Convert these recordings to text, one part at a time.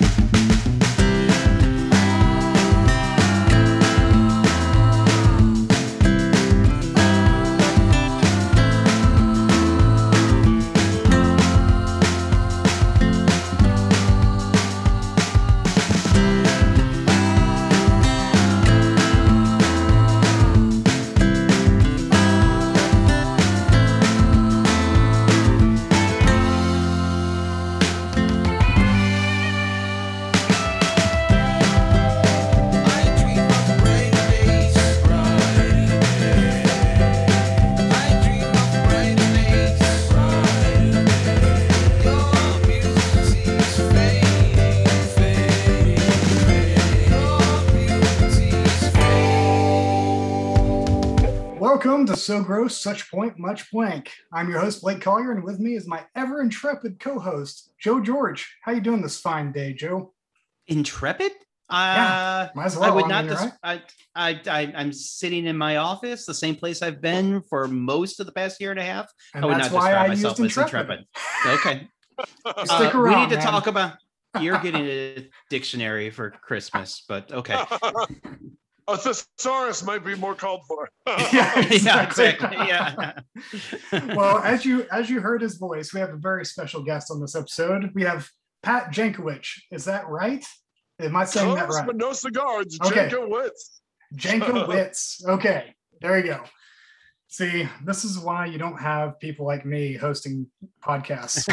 you Welcome to So Gross, Such Point, Much Blank. I'm your host, Blake Collier, and with me is my ever intrepid co-host, Joe George. How you doing this fine day, Joe? Intrepid? Yeah, Uh, might as well. I would I not. mean, Dis- right? I, I, I, I'm sitting in my office, the same place I've been for most of the past year and a half. And I would that's not why describe I myself used as intrepid. intrepid. Okay. Stick Uh, around, we need to man. talk about. You're getting a dictionary for Christmas, but okay. A thesaurus might be more called for. Yeah, yeah, exactly. exactly. Yeah. well, as you as you heard his voice, we have a very special guest on this episode. We have Pat Jankowicz. Is that right? Am I saying that Close, right? but no cigars. Okay. Jankowitz. Jankowicz. Okay, there you go. See, this is why you don't have people like me hosting podcasts.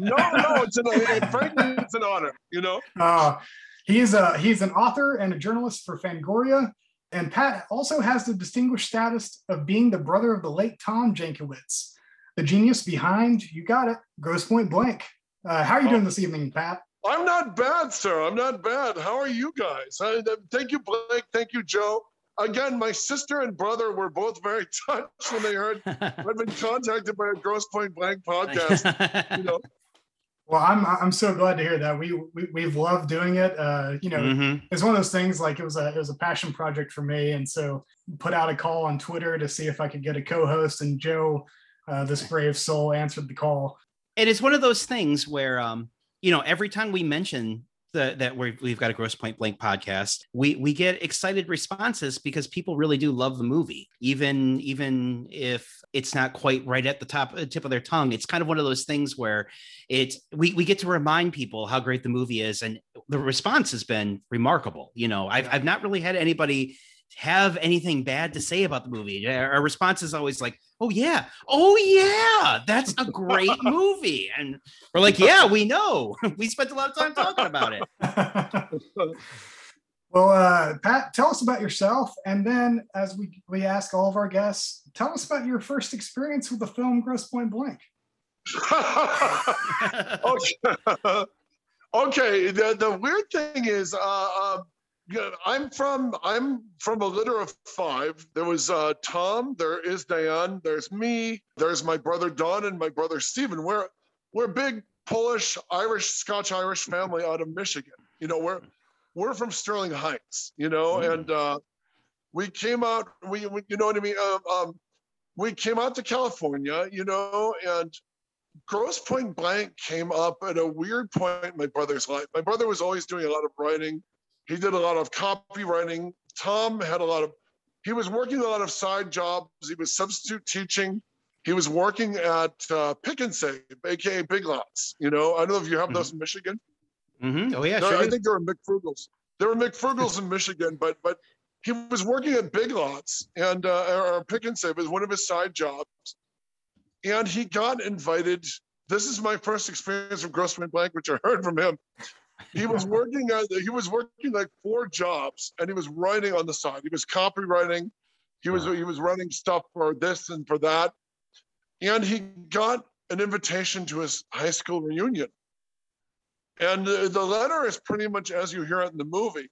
No, no, it's an frankly, it's an honor. You know, Uh, he's a he's an author and a journalist for Fangoria, and Pat also has the distinguished status of being the brother of the late Tom Jankiewicz, the genius behind you got it, Grosse Pointe Blank. Uh, how are you doing this evening, Pat? I'm not bad, sir. I'm not bad. How are you guys? I, thank you, Blake. Thank you, Joe. Again, my sister and brother were both very touched when they heard I've been contacted by a Grosse Pointe Blank podcast. You know, Well, I'm I'm so glad to hear that. We, we we've loved doing it. Uh, you know, Mhm. it's one of those things like it was a it was a passion project for me, and so put out a call on Twitter to see if I could get a co-host, and Joe, uh, this brave soul, answered the call. And it is one of those things where um you know every time we mention the, that we're, we've got a Grosse Pointe Blank podcast we we get excited responses because people really do love the movie even even if it's not quite right at the top uh, tip of their tongue. It's kind of one of those things where it we, we get to remind people how great the movie is and the response has been remarkable you know. I've, I've not really had anybody have anything bad to say about the movie. Our response is always like oh yeah oh yeah that's a great movie and we're like yeah we know we spent a lot of time talking about it well, uh, Pat, tell us about yourself, and then as we we ask all of our guests, tell us about your first experience with the film Grosse Pointe Blank. okay. okay. The, the weird thing is, uh, uh, yeah, I'm from I'm from a litter of five. There was uh, Tom. There is Diane. There's me. There's my brother Don and my brother Stephen. We're we're big Polish, Irish, Scotch Irish family out of Michigan. You know, we're we're from Sterling Heights. You know, Mm. and uh, we came out. We, we you know what I mean. Um, um, we came out to California. You know, and Gross Point Blank came up at a weird point in my brother's life. My brother was always doing a lot of writing. He did a lot of copywriting. Tom had a lot of, he was working a lot of side jobs. He was substitute teaching. He was working at uh, Pick and Save, AKA Big Lots. You know, I don't know if you have those in Michigan. Mhm. oh yeah No, sure I think there were McFrugals. There were McFrugals in Michigan, but but he was working at Big Lots and uh, or Pick and Save was one of his side jobs, and he got invited. This is my first experience of Grosse Pointe Blank, which I heard from him. He was working at he was working like four jobs, and he was writing on the side. He was copywriting. He was Wow. he was running stuff for this and for that, and he got an invitation to his high school reunion. And the, the letter is pretty much as you hear it in the movie.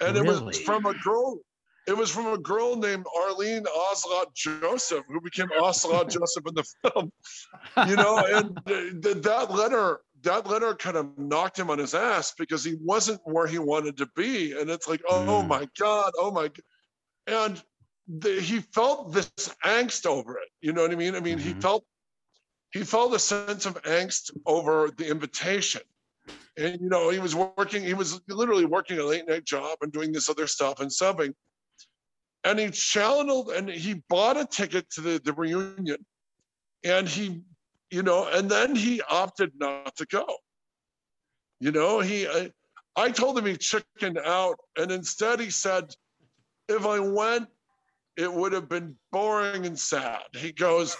And it was from a girl, it was from a girl named Arlene Oslot Joseph, who became Oslot Joseph in the film. You know, and th- th- that letter, that letter kind of knocked him on his ass because he wasn't where he wanted to be. And it's like, oh Mm. my God, oh my God. And the, he felt this angst over it. You know what I mean? I mean, he Mhm. felt he felt a sense of angst over the invitation And you know, he was working, he was literally working a late night job and doing this other stuff and subbing. And he channeled and he bought a ticket to the, the reunion. And he, you know, and then he opted not to go. You know, he I, I told him he chickened out, and instead he said, if I went, it would have been boring and sad. He goes,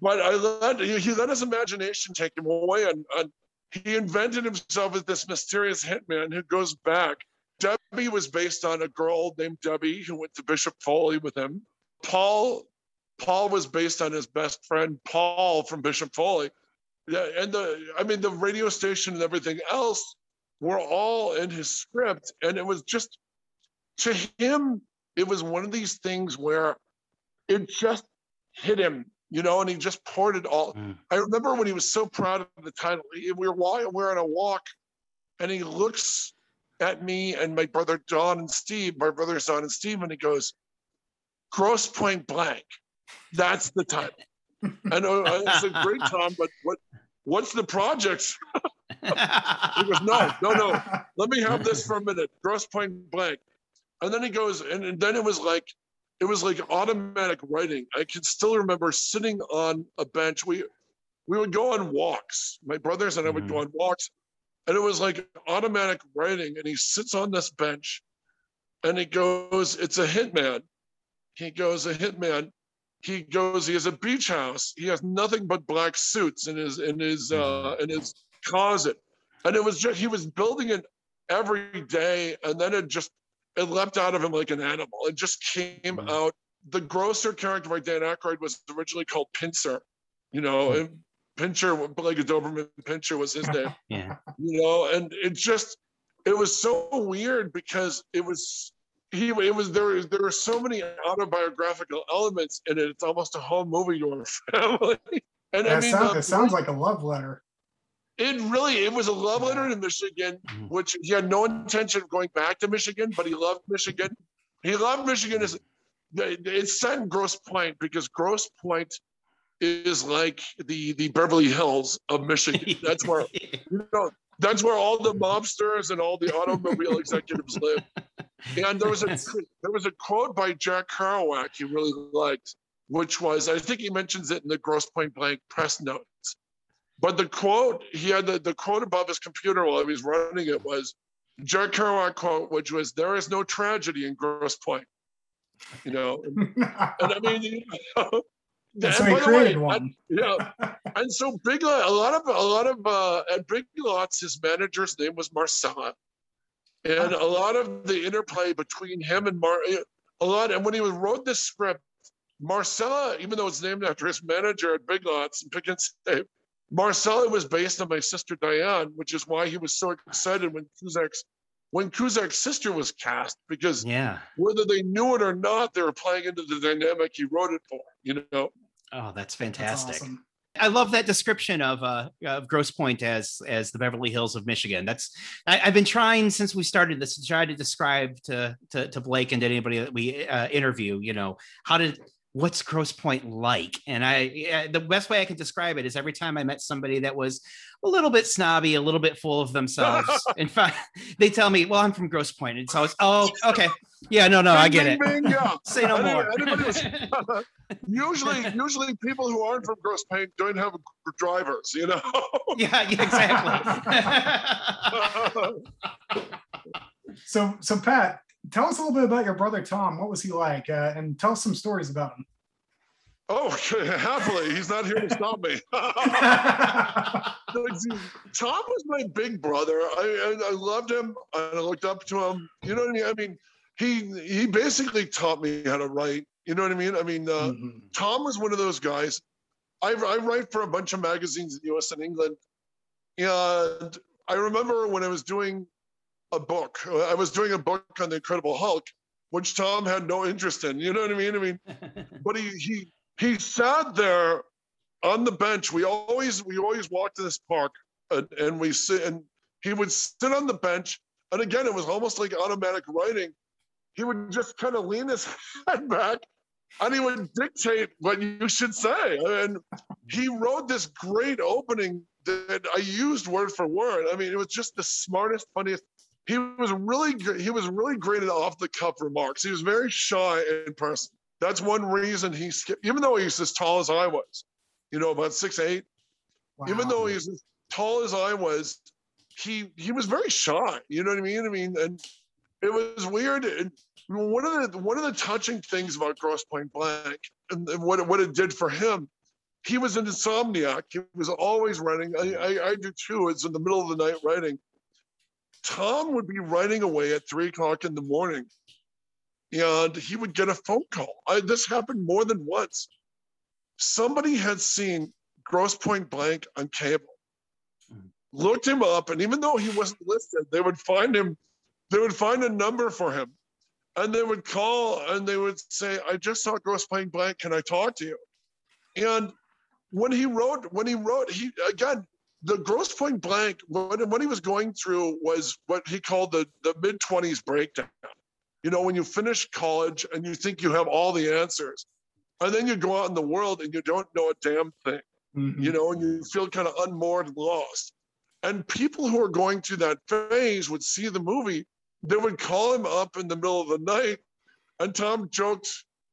but I let he let his imagination take him away, and, and he invented himself as this mysterious hitman who goes back. Debbie was based on a girl named Debbie who went to Bishop Foley with him. Paul, Paul was based on his best friend Paul from Bishop Foley. Yeah, and the I mean the radio station and everything else were all in his script, and it was just to him it was one of these things where it just hit him, you know, and he just poured it all. Mm. I remember when he was so proud of the title. We were we're on a walk, and he looks at me and my brother Don and Steve, my brothers Don and Steve, and he goes, Grosse Pointe Blank." That's the time. and uh, it's a great time, but what what's the project? he goes, no, no, no. Let me have this for a minute. Grosse Pointe Blank. And then he goes, and, and then it was like, it was like automatic writing. I can still remember sitting on a bench. We we would go on walks. My brothers and I would mm-hmm. go on walks, and it was like automatic writing. And he sits on this bench, and he goes, "It's a hitman." He goes, "A hitman." He goes, "He has a beach house. He has nothing but black suits in his in his uh, mm-hmm. in his closet," and it was just he was building it every day, and then it just it leapt out of him like an animal. It just came mm-hmm. out. The Grocer character by Dan Aykroyd was originally called Pincer, you know, mm-hmm. and Pincher, like a Doberman Pinscher was his name. yeah. You know, and it just, it was so weird because it was, he, it was, there, there were so many autobiographical elements in it. It's almost a home movie to our family. And I mean, sounds, it sounds like a love letter. It really it was a love letter to Michigan, mm-hmm. which he had no intention of going back to Michigan, but he loved Michigan. He loved Michigan as it's set in Grosse Pointe because Grosse Pointe is like the the Beverly Hills of Michigan. That's where you know that's where all the mobsters and all the automobile executives live. And there was a there was a quote by Jack Kerouac he really liked, which was I think he mentions it in the Grosse Pointe Blank press notes. But the quote, he had the, the quote above his computer while he was running it was Jack Kerouac quote, which was, there is no tragedy in Grosse Pointe." You know, and, and I mean, you know, and so he created way, one. And, yeah, and so Big Lot, a lot of a lot of uh, at Big Lots, his manager's name was Marcella, and ah. a lot of the interplay between him and Mar, eh, a lot. And when he wrote this script, Marcella, even though it's named after his manager at Big Lots and Pick and Save, Marcella was based on my sister Diane, which is why he was so excited when Cusack's when Cusack's sister was cast, because yeah, whether they knew it or not, they were playing into the dynamic he wrote it for. You know. Oh, that's fantastic. That's awesome. I love that description of uh, of Grosse Pointe as as the Beverly Hills of Michigan. That's I, have been trying since we started this to try to describe to to, to Blake and to anybody that we uh, interview. You know how did what's Grosse Pointe like? And I, the best way I can describe it is every time I met somebody that was a little bit snobby, a little bit full of themselves. in fact, they tell me, "Well, I'm from Grosse Pointe." and it's always, "Oh, okay, yeah, no, no, I get it." yeah. Say no more. usually, usually people who aren't from Grosse Pointe don't have drivers, you know. yeah, yeah, exactly. so, so Pat, tell us a little bit about your brother Tom. What was he like? Uh, and tell us some stories about him. Oh, happily, he's not here to stop me. Tom was my big brother. I, I, I loved him and I looked up to him. You know what I mean? I mean, he he basically taught me how to write. You know what I mean? I mean, uh, mm-hmm. Tom was one of those guys. I, I write for a bunch of magazines in the U.S. and England, and I remember when I was doing a book. I was doing a book on the Incredible Hulk, which Tom had no interest in. You know what I mean? I mean, but he he he sat there on the bench. We always we always walked to this park and, and we sit and he would sit on the bench. And again, it was almost like automatic writing. He would just kind of lean his head back and he would dictate what you should say. And he wrote this great opening that I used word for word. I mean, it was just the smartest, funniest. He was really. He was really great at off the cuff remarks. He was very shy in person. That's one reason he skipped, even though he's as tall as I was, you know, about six eight. Wow. Even though he's as tall as I was, he he was very shy. You know what I mean? I mean, and it was weird. And one of the one of the touching things about Grosse Pointe Blank and what it, what it did for him, he was an insomniac. He was always writing. I, I, I do too. It's in the middle of the night writing. Tom would be writing away at three o'clock in the morning, and he would get a phone call. I, this happened more than once. Somebody had seen Grosse Pointe Blank on cable, mm-hmm. looked him up, and even though he wasn't listed, they would find him. They would find a number for him and they would call and they would say, I just saw Grosse Pointe Blank. Can I talk to you? And when he wrote, when he wrote, he again, the Grosse Pointe Blank, what, what he was going through was what he called the, the mid 20s breakdown. You know, when you finish college and you think you have all the answers, and then you go out in the world and you don't know a damn thing, mm-hmm. you know, and you feel kind of unmoored and lost. And people who are going through that phase would see the movie they would call him up in the middle of the night, and Tom joked.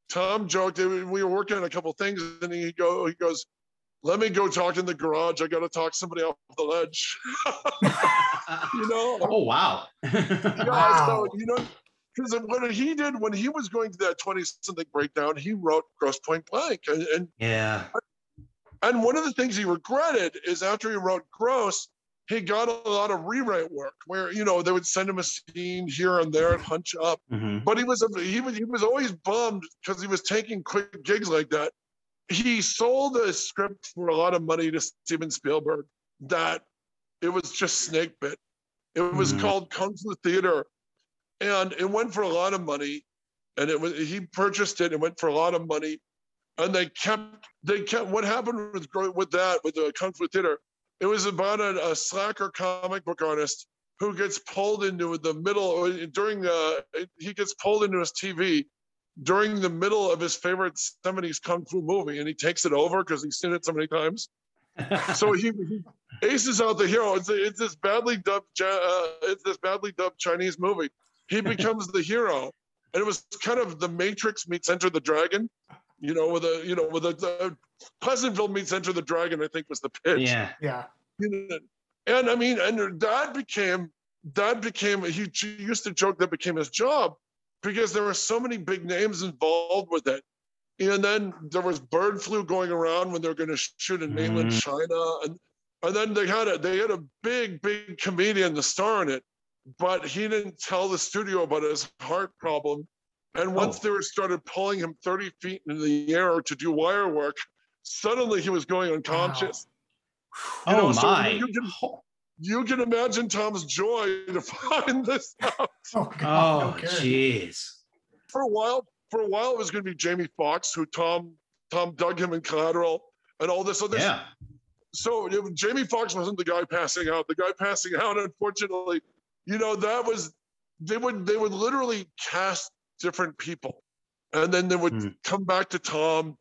Tom joked. We were working on a couple things, and he go. He goes, "Let me go talk in the garage. I got to talk somebody off the ledge." you know. Oh wow. yeah, wow. So, you know, because what he did when he was going to that twenty something breakdown, he wrote Grosse Pointe Blank, and, and yeah. And one of the things he regretted is after he wrote Grosse, he got a lot of rewrite work where you know they would send him a scene here and there and hunch up mm-hmm. but he was he was he was always bummed because he was taking quick gigs like that he sold a script for a lot of money to steven spielberg that it was just snake bit it was mm-hmm. called kung fu theater and it went for a lot of money and it was he purchased it and went for a lot of money and they kept they kept what happened with with that with the kung fu theater it was about a, a slacker comic book artist who gets pulled into the middle during uh, he gets pulled into his TV during the middle of his favorite 70s kung fu movie and he takes it over because he's seen it so many times. so he, he, aces out the hero. It's, it's this badly dubbed uh, it's this badly dubbed Chinese movie. He becomes the hero. And it was kind of the Matrix meets Enter the Dragon you know, with a you know with a, a Pleasantville meets Enter the Dragon, I think was the pitch. Yeah, yeah. And I mean, and that became that became he used to joke that became his job because there were so many big names involved with it. And then there was bird flu going around when they were going to shoot in mainland mm. China, and and then they had a they had a big big comedian to star in it, but he didn't tell the studio about his heart problem and once oh. they were started pulling him 30 feet into the air to do wire work, suddenly he was going unconscious. Wow. You know, oh my! So you, can, you can imagine Tom's joy to find this out. Oh, oh jeez. Oh, for a while, for a while, it was going to be Jamie Foxx, who Tom Tom dug him in Collateral, and all this other. Yeah. So Jamie Foxx wasn't the guy passing out. The guy passing out, unfortunately, you know, that was they would they would literally cast different people. And then they would mm. come back to Tom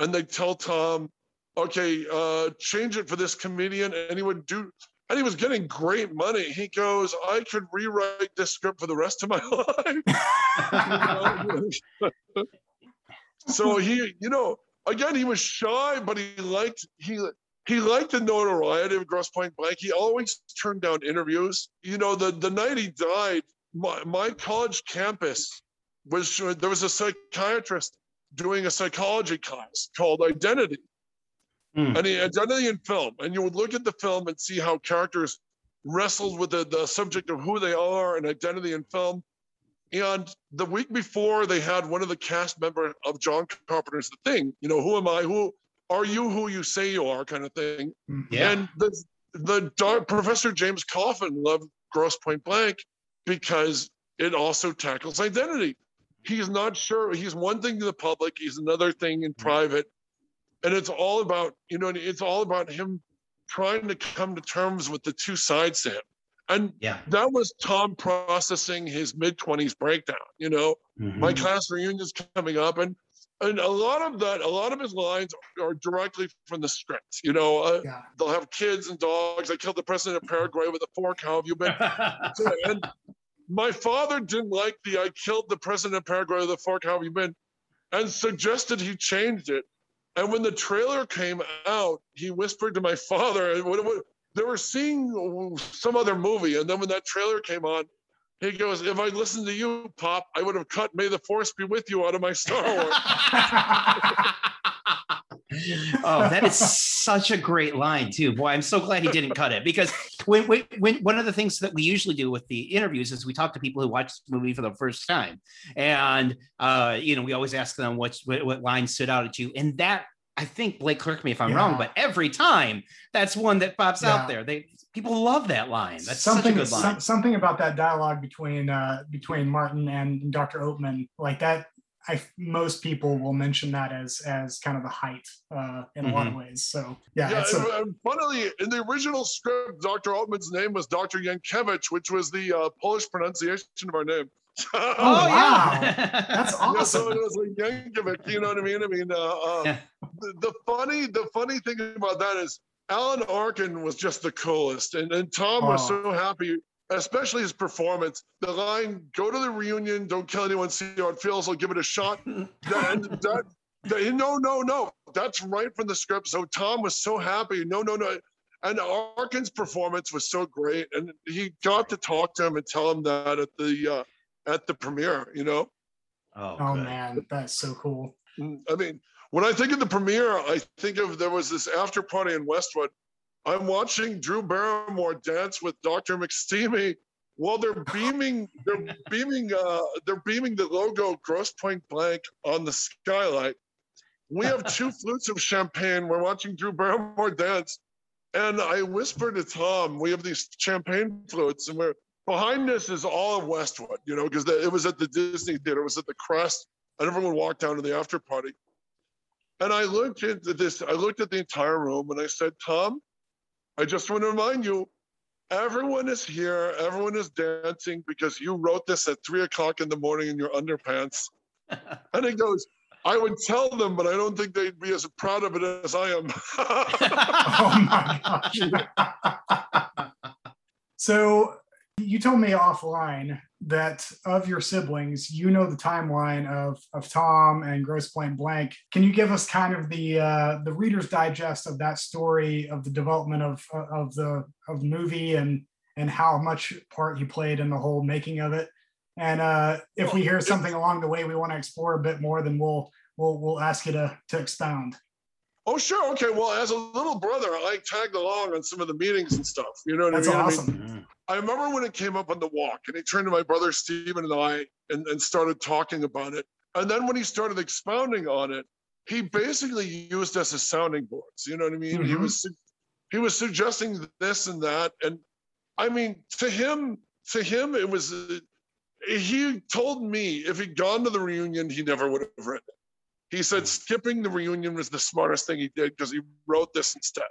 and they'd tell Tom, okay, uh, change it for this comedian. And he would do, and he was getting great money. He goes, I could rewrite this script for the rest of my life. so he, you know, again, he was shy, but he liked, he, he liked the notoriety of Grosse Pointe Blank. He always turned down interviews. You know, the, the night he died, my, my college campus was there was a psychiatrist doing a psychology class called Identity. Mm. And the identity in film. And you would look at the film and see how characters wrestled with the, the subject of who they are and identity in film. And the week before, they had one of the cast member of John Carpenter's The Thing. You know, who am I? Who are you? Who you say you are? Kind of thing. Hmm. Yeah. And the the Professor James Coffin loved Grosse Pointe Blank because it also tackles identity he's not sure. He's one thing to the public, he's another thing in mm-hmm. private. And it's all about, you know, it's all about him trying to come to terms with the two sides to him. And yeah. that was Tom processing his mid 20s breakdown. You know, mm-hmm. my class reunion's coming up. And and a lot of that, a lot of his lines are directly from the script. You know, uh, Yeah. they'll have kids and dogs. I killed the president of Paraguay with a fork. How have you been? and my father didn't like the I killed the president of Paraguay with a fork. How have you been? And suggested he changed it. And when the trailer came out, he whispered to my father, what, what, they were seeing some other movie. And then when that trailer came on, he goes, If I'd listened to you, Pop, I would have cut May the Force be with you out of my Star Wars. oh, that is such a great line too. Boy, I'm so glad he didn't cut it because when, when, when one of the things that we usually do with the interviews is we talk to people who watch the movie for the first time, and uh, you know we always ask them what what, what line stood out at you, and that I think Blake, correct me if I'm Yeah. wrong, but every time that's one that pops Yeah. out there. They people love that line. That's something such a good line. some- something about that dialogue between uh between Martin and Dr. Oatman like that I most people will mention that as as kind of the height uh in a lot of ways so yeah, Yeah, it's a, and, and funnily, in the original script, Dr. Oatman's name was Dr. Yankiewicz, which was the uh, Polish pronunciation of our name. Oh, oh wow. yeah, that's Yeah, so awesome it was like Yankovic, you know what I mean? I mean, uh, uh, Yeah. the, the funny, the funny thing about that is Alan Arkin was just the coolest, and, and Tom was Oh. so happy, especially his performance. The line, "Go to the reunion, don't kill anyone, see how it feels, I'll give it a shot." That, that, that- no, no, no, that's right from the script. So Tom was so happy. No, no, no. And Arkin's performance was so great, and he got to talk to him and tell him that at the uh, at the premiere. You know. oh, oh man that's so cool Mm, I mean, when I think of the premiere, I think of there was this after party in Westwood. I'm watching Drew Barrymore dance with Dr. McSteamy while they're beaming, they're beaming, uh, they're beaming the logo Grosse Pointe Blank on the skylight. We have two flutes of champagne. We're watching Drew Barrymore dance. And I whisper to Tom, we have these champagne flutes, and we're behind us is all of Westwood, you know, because it was at the Disney Theater, it was at the Crest, and everyone walked down to the after party. And I looked into this, I looked at the entire room and I said, Tom, I just want to remind you, everyone is here, everyone is dancing because you wrote this at three o'clock in the morning in your underpants. And he goes, I would tell them, but I don't think they'd be as proud of it as I am. oh my gosh so you told me offline that of your siblings you know the timeline of of tom and Grosse Pointe Blank. Can you give us kind of the uh the reader's digest of that story of the development of of the of the movie and and how much part you played in the whole making of it? And uh if we hear something along the way we want to explore a bit more then we'll we'll we'll ask you to to expound oh, sure. Okay. Well, as a little brother, I tagged along on some of the meetings and stuff. You know what that's I mean? I mean, awesome. I remember when it came up on the walk and he turned to my brother Stephen and I and, and started talking about it. And then when he started expounding on it, he basically used us as sounding boards. You know what I mean? He Mhm. was he was suggesting this and that. And I mean, to him, to him, it was uh, he told me if he'd gone to the reunion, he never would have written it. He said skipping the reunion was the smartest thing he did because he wrote this instead.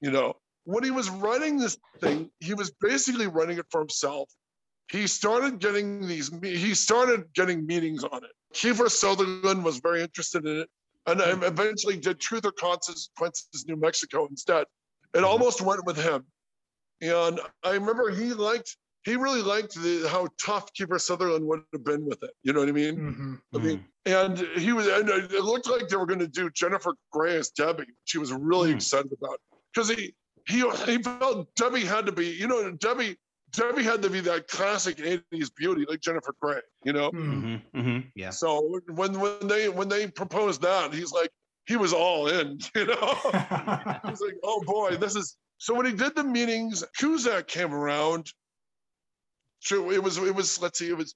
You know, when he was writing this thing, he was basically writing it for himself. He started getting these, he started getting meetings on it. Kiefer Sutherland was very interested in it and mm-hmm. eventually did Truth or Consequences New Mexico instead. It mm-hmm. almost went with him. And I remember he liked, he really liked the, how tough Kiefer Sutherland would have been with it. You know what I mean? Mhm. I mean, and he was, and it looked like they were going to do Jennifer Grey as Debbie. She was really Hmm. excited about because he he he felt Debbie had to be, you know, Debbie Debbie had to be that classic '80s beauty like Jennifer Grey, you know. Mhm. Mhm. Mhm. Yeah. So when when they when they proposed that, he's like he was all in, you know. He's like, oh boy, this is. So when he did the meetings, Cusack came around. So it was it was let's see, it was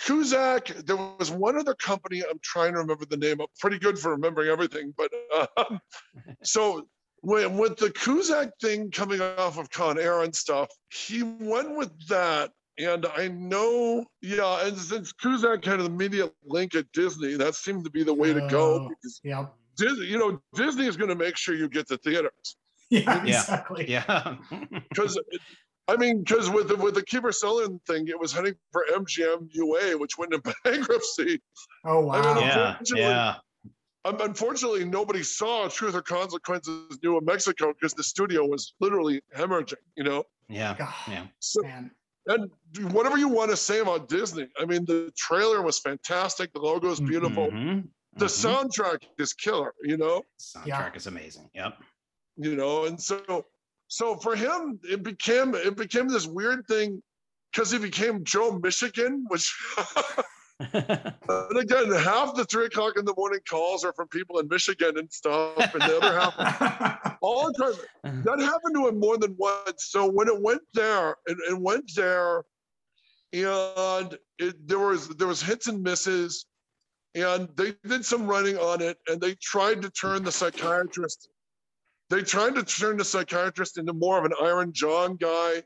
Cusack. There was one other company. I'm trying to remember the name. I'm pretty good for remembering everything, but um, so when with the Cusack thing coming off of Con Air and stuff, he went with that. And I know, yeah, and since Cusack had an immediate link at Disney, that seemed to be the way to go Oh. because Yep. Disney, you know, Disney is going to make sure you get the theaters Yeah, Yeah. exactly. Yeah. because, I mean, because with the with the Kiefer Sutherland thing, it was heading for MGM UA, which went into bankruptcy. Oh I mean, wow. yeah. unfortunately- Yeah. Um, unfortunately, nobody saw Truth or Consequences New in Mexico because the studio was literally hemorrhaging, you know? Yeah. God, Yeah. So, man. and whatever you want to say about Disney, I mean, the trailer was fantastic. The logo is beautiful. Mm-hmm. The mhm. soundtrack is killer, you know? soundtrack Yeah. is amazing. Yep. you know and so so for him it became it became this weird thing because he became joe michigan which and again half the three o'clock in the morning calls are from people in michigan and stuff and the other half all the time that happened to him more than once. So when it went there it, it went there and it, there was there was hits and misses and they did some writing on it and they tried to turn the psychiatrist they tried to turn the psychiatrist into more of an iron john guy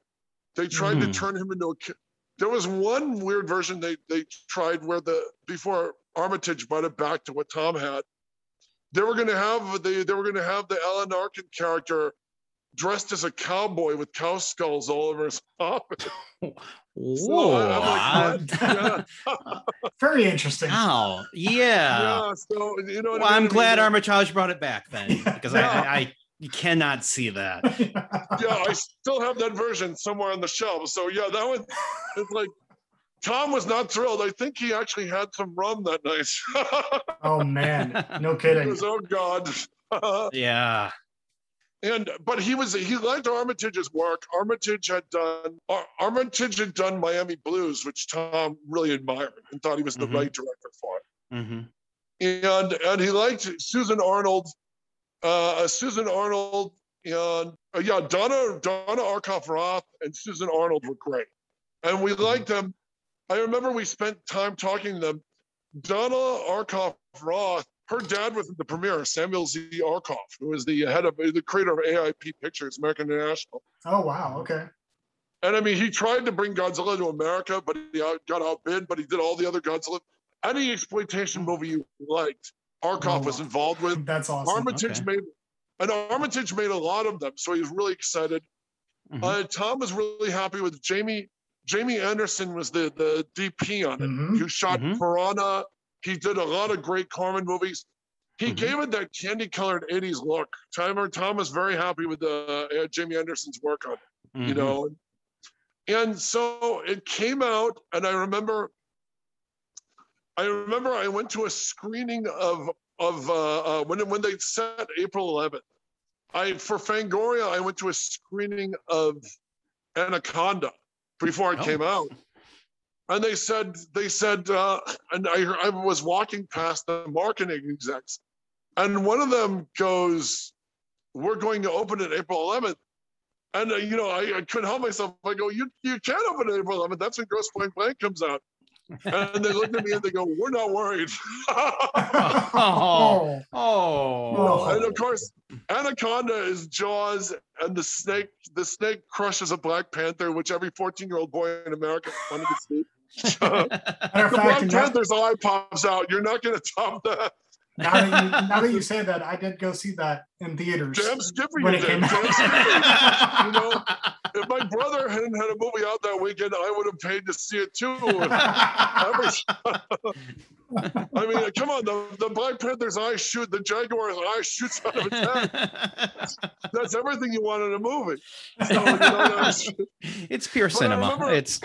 they tried Mhm. to turn him into a ki- there was one weird version they they tried where the before armitage brought it back to what tom had they were going to have the they were going to have the alan arkin character dressed as a cowboy with cow skulls all over his office So like, yeah. Very interesting. Wow. Yeah. yeah so you know what Well, I I'm mean? glad Armitage brought it back then because I, Yeah. I, I you cannot see that. yeah, I still have that version somewhere on the shelf. So yeah, that one it's like Tom was not thrilled. I think he actually had some rum that night. oh man, no kidding. was, oh God. Yeah. and but he was he liked Armitage's work. Armitage had done Ar- Armitage had done Miami Blues, which Tom really admired and thought he was the Mhm. right director for it. hmm and and he liked Susan Arnold, uh, Susan Arnold, and uh, yeah, Donna Donna Arkoff Roth and Susan Arnold were great, and we liked them. I remember we spent time talking to them. Donna Arkoff Roth, her dad was the premiere, Samuel Z. Arkoff, who was the head of the creator of AIP Pictures, American International. Oh wow, okay. And I mean, he tried to bring Godzilla to America, but he got outbid. But he did all the other Godzilla. Any exploitation movie you liked, Arkoff Oh, was involved with. That's awesome. Armitage okay. made, and Armitage made a lot of them, so he was really excited. Mhm. Uh, Tom was really happy with Jamie. Jamie Anderson was the the DP on it. Mhm. Who shot Mhm. Piranha? He did a lot of great Corman movies. He Mhm. gave it that candy-colored '80s look. Timer Tom was very happy with the uh, Jamie Anderson's work on it you Mhm. know and so it came out and i remember i remember i went to a screening of of uh, uh when when they set april 11th i for fangoria i went to a screening of anaconda before it Oh. came out and they said they said uh and i i was walking past the marketing execs and one of them goes we're going to open it april 11th and uh, you know, I, I couldn't help myself. I go, you you can't open it April 11th. That's when Grosse Pointe Blank comes out. And they looked at me and they go, we're not worried. Oh. oh, Oh. and of course, Anaconda is Jaws, and the snake the snake crushes a Black Panther, which every 14 year old boy in America wanted to see. matter of The fact, Black now, Panther's eye pops out. You're not going to top that. Now that you now that you say that, I did go see that in theaters. Damn Skipper, When you it came out. You know, if my brother hadn't had a movie out that weekend, I would have paid to see it too. Every- I mean, come on, the, the Black Panther's eye shoot, the Jaguar's eye shoots out of its head. That's everything you want in a movie. So, you know, that's- it's pure But cinema. remember- It's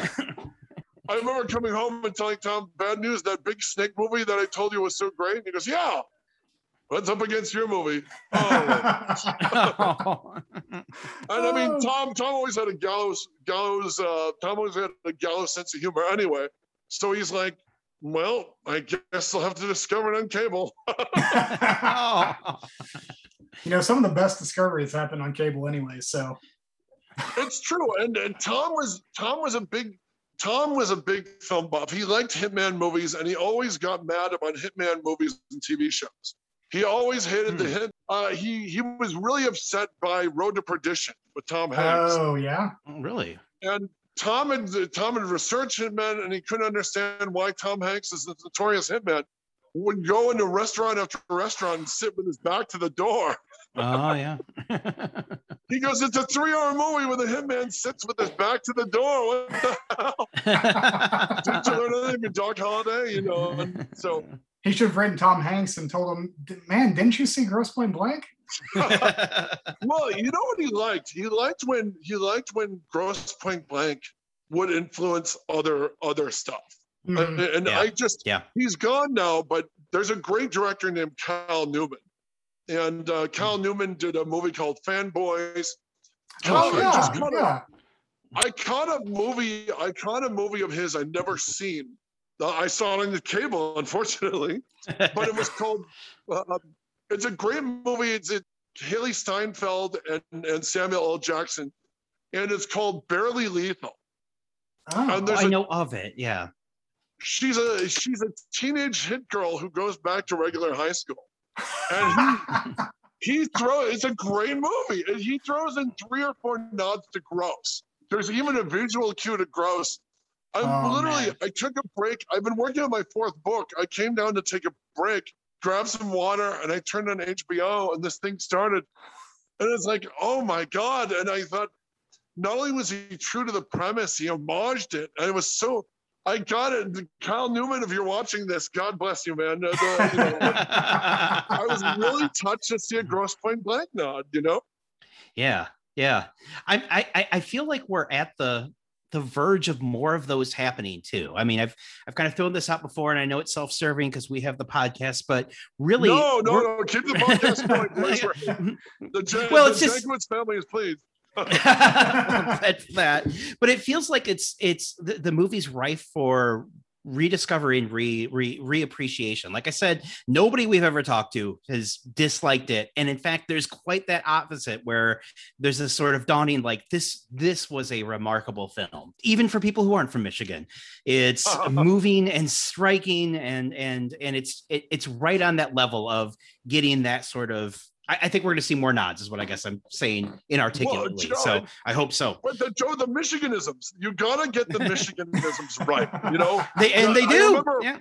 I remember coming home and telling Tom, bad news, that big snake movie that I told you was so great. And he goes, yeah, what's up against your movie? Oh. And I mean, Oh. Tom, Tom always had a gallows, gallows, uh, Tom always had a gallows sense of humor anyway. So he's like, well, I guess I'll have to discover it on cable. You know, some of the best discoveries happen on cable anyway. So it's true. And, and Tom was Tom was a big Tom was a big film buff. He liked Hitman movies, and he always got mad about Hitman movies and TV shows. He always hated the Hmm. hit. Uh, he he was really upset by Road to Perdition with Tom Hanks. oh yeah. really? And Tom had Tom had researched Hitman, and he couldn't understand why Tom Hanks is the notorious Hitman. Would go into restaurant after restaurant and sit with his back to the door. Oh yeah. He goes, "It's a three-hour movie where the hitman sits with his back to the door. What the hell? Didn't you learn anything from Doc Holliday? You know." And so He should have written Tom Hanks and told him, "Man, didn't you see Grosse Pointe Blank?" well, you know what he liked? He liked when he liked when Grosse Pointe Blank would influence other other stuff. Mhm. And, and Yeah. I just Yeah. he's gone now, but there's a great director named Kyle Newman. And uh, Kyle Newman did a movie called Fanboys. Kyle Oh, I just caught a- yeah. I caught a movie. I caught a movie of his I'd never seen. Uh, I saw it on the cable, unfortunately, but it was called. Uh, it's a great movie. It's it, Hailee Steinfeld and, and Samuel L. Jackson, and it's called Barely Lethal. Oh, I a- know of it. Yeah. She's a she's a teenage hit girl who goes back to regular high school, and he he throws. It's a great movie. And he throws in three or four nods to Grosse. There's even a visual cue to Grosse. I Oh, literally man. I took a break. I've been working on my fourth book. I came down to take a break, grab some water, and I turned on HBO, and this thing started. And it's like, oh my god! And I thought, not only was he true to the premise, he homaged it, and it was so. I got it, Kyle Newman. If you're watching this, God bless you, man. Uh, the- you know, I was really touched to see a Grosse Pointe Blank nod. You know, Yeah, yeah. I, I I feel like we're at the the verge of more of those happening too. I mean, I've I've kind of thrown this out before, and I know it's self serving because we have the podcast, but really, no, no, no. Keep the podcast going. please. The, Jan- Well, the it's just- Jankowitz family is pleased. That. But it feels like it's it's the, the movie's rife for rediscovery and re, re reappreciation. Like I said, nobody we've ever talked to has disliked it, and in fact, there's quite that opposite where there's this sort of dawning like this this was a remarkable film, even for people who aren't from Michigan. It's moving and striking, and and and it's it, it's right on that level of getting that sort of. I, I think we're going to see more nods, is what I guess I'm saying inarticulately. John, so I hope so. But the Joe, the Michiganisms, you gotta get the Michiganisms right. You know, They and Yeah, they I do. remember- yeah.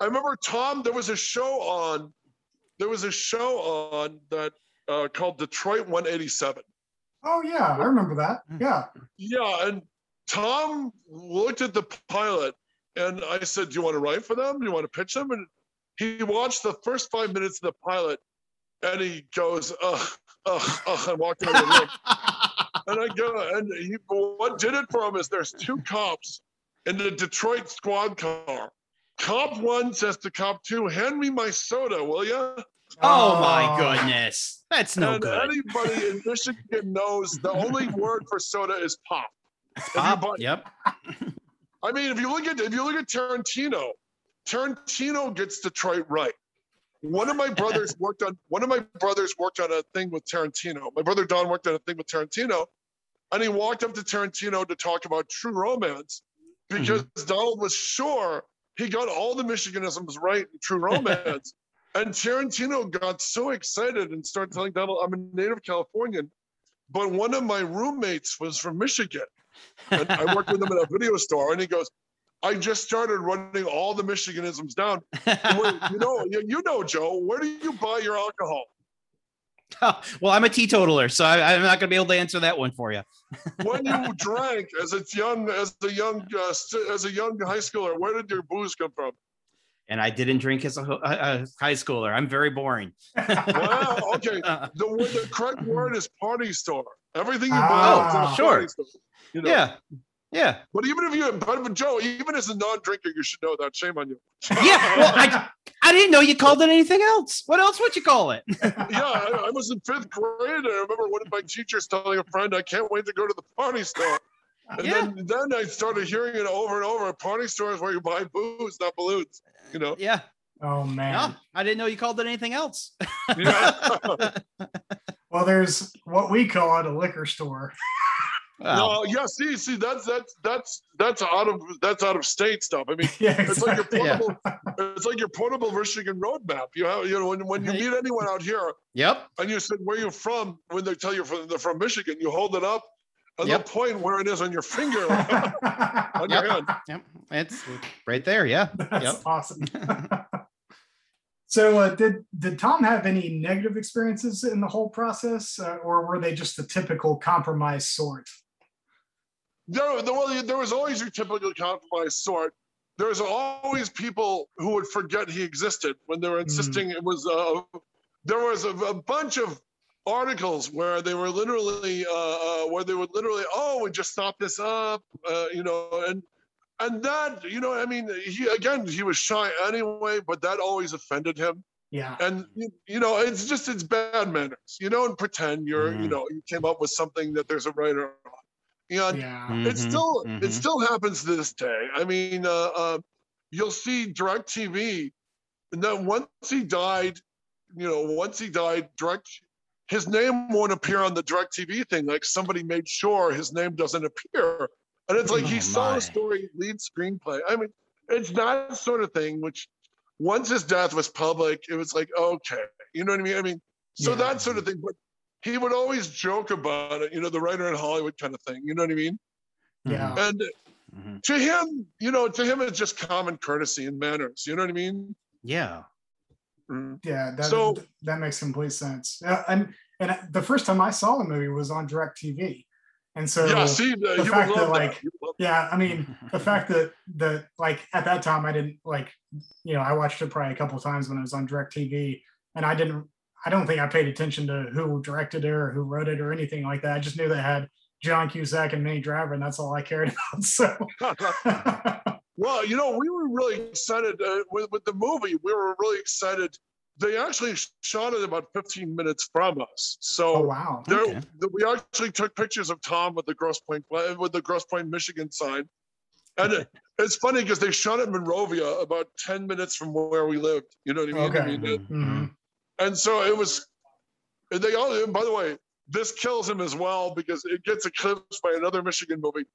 I remember Tom. There was a show on. There was a show on that uh, called Detroit 187. oh yeah, I remember that. Hmm. Yeah. Yeah, and Tom looked at the pilot, and I said, "Do you want to write for them? Do you want to pitch them?" And he watched the first five minutes of the pilot, and he goes, "Ugh, ugh, ugh," and walked out of the room. And I go, and he, what did it for him is there's two cops in the Detroit squad car. Cop one says to cop two, "Hand me my soda, will you?" oh my oh. goodness, that's no and good. anybody in Michigan knows the only word for soda is pop. If Pop, buy- yep. I mean, if you look at if you look at Tarantino, Tarantino gets Detroit right. One of my brothers worked on one of my brothers worked on a thing with Tarantino. My brother Don worked on a thing with Tarantino, and he walked up to Tarantino to talk about True Romance because mm-hmm. Donald was sure he got all the Michiganisms right in True Romance. and Tarantino got so excited and started telling Donald, "I'm a native Californian." But one of my roommates was from Michigan. And I worked with him in a video store, and he goes, "I just started running all the Michiganisms down. You know, you, you know, Joe, where do you buy your alcohol? well, I'm a teetotaler, so I, I'm not going to be able to answer that one for you. When you drank as a young, as a young, uh, st- as a young high schooler, where did your booze come from? And I didn't drink as a, a, high schooler. I'm very boring. Wow, okay. Uh, The, the correct word is party store. Everything you buy a Sure. store. You know? yeah, yeah, But even if you, but, but Joe, even as a non-drinker, you should know that. Shame on you. yeah. Well, I I didn't know you called it anything else. What else would you call it? yeah, I, I was in fifth grade. And I remember one of my teachers telling a friend, "I can't wait to go to the party store." And Yeah. then, then I started hearing it over and over. Party stores where you buy booze, not balloons. You know. Yeah, Oh man. no, I didn't know you called it anything else. Yeah. Well, there's what we call it a liquor store. Well, no, yeah. See, see, that's that's that's that's out of that's out of state stuff. I mean, yeah, it's like your exactly. Yeah. portable. It's like your portable Michigan roadmap. You have, you know, when, when you meet anyone out here yep. and you said where you're from, when they tell you from, they're from Michigan, you hold it up and Yep. they'll point where it is on your finger on your hand. Yep. It's right there. Yeah. That's Yep. awesome. so, uh, did did Tom have any negative experiences in the whole process, uh, or were they just the typical compromise sort? There, there, well, there was always your typical compromise sort. there's always people who would forget he existed when they were insisting it was. Uh, there was a, a bunch of articles where they were literally, uh, uh, where they would literally, oh, we just stop this up, uh, you know, and and that, you know, I mean, he again, he was shy anyway, but that always offended him. Yeah. And you, you know, it's just it's bad manners. You don't pretend you're, you Mhm. know, you came up with something that there's a writer on. And Yeah. it Mhm, still mhm. it still happens to this day. I mean, uh, uh, you'll see DirecTV, and then once he died, you know, once he died, direct his name won't appear on the DirecTV thing. Like somebody made sure his name doesn't appear, and it's like he Oh, saw my. the story, lead screenplay. I mean, it's that sort of thing. Which once his death was public, it was like okay, you know what I mean? I mean, so Yeah. that sort of thing. But he would always joke about it, you know, the writer in Hollywood kind of thing. You know what I mean? Yeah. And Mhm. to him, you know, to him, it's just common courtesy and manners. You know what I mean? Yeah. Mm. Yeah, that So- that makes complete sense. Uh, and and the first time I saw the movie was on Direct and so yeah, see, uh, you fact that, love like, that. You would love yeah, I mean the fact that the like at that time I didn't like you know I watched it probably a couple times when it was on Direct and I didn't I don't think I paid attention to who directed it or who wrote it or anything like that. I just knew they had John Cusack and Minnie Driver, and that's all I cared about. So well, you know, we were really excited uh, with, with the movie. We were really excited. They actually shot it about 15 minutes from us. So oh wow. Okay. we actually took pictures of Tom with the Grosse Pointe with the Grosse Pointe, Michigan sign, and it, it's funny because they shot it in Monrovia, about 10 minutes from where we lived. You know what I mean? I Okay. mean, it- Mhm. And so it was and they all and by the way this kills him as well because it gets eclipsed by another michigan movie.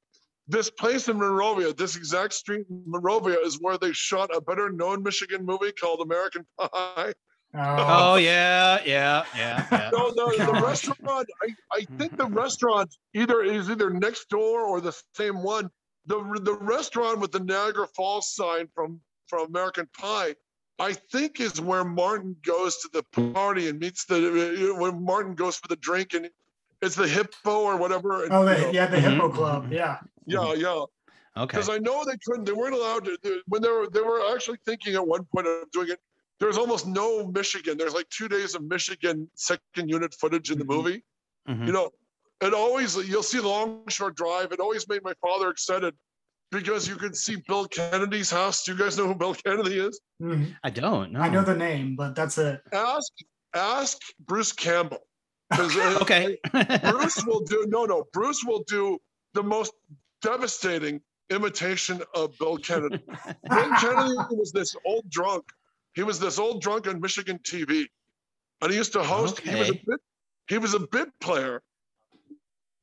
This place in monrovia this exact street in monrovia is where they shot a better known michigan movie called american pie. Oh. oh yeah, yeah, yeah, yeah. no the, the restaurant I, I think the restaurant either is either next door or the same one. The the restaurant with the niagara falls sign from from american pie I think is where Martin goes to the party and meets the when Martin goes for the drink and it's the hippo or whatever. and, Oh, you know, yeah, the Mhm, Hippo mhm, Club. Yeah. yeah, yeah. Okay. Because I know they couldn't, they weren't allowed to. they- When they were, they were actually thinking at one point of doing it. There's almost no Michigan. There's like two days of Michigan second unit footage in the Mhm. movie. Mhm. You know, it always you'll see Long Short Drive. It always made my father excited because you could see Bill Kennedy's house. Do you guys know who Bill Kennedy is? Mhm. I don't know. I know the name, but that's it. Ask ask Bruce Campbell. 'Cause, uh, Okay. Bruce will do no no. Bruce will do the most devastating imitation of Bill Kennedy. Bill Kennedy was this old drunk. He was this old drunk on Michigan TV, and he used to host. He was a bit. He was a bit player,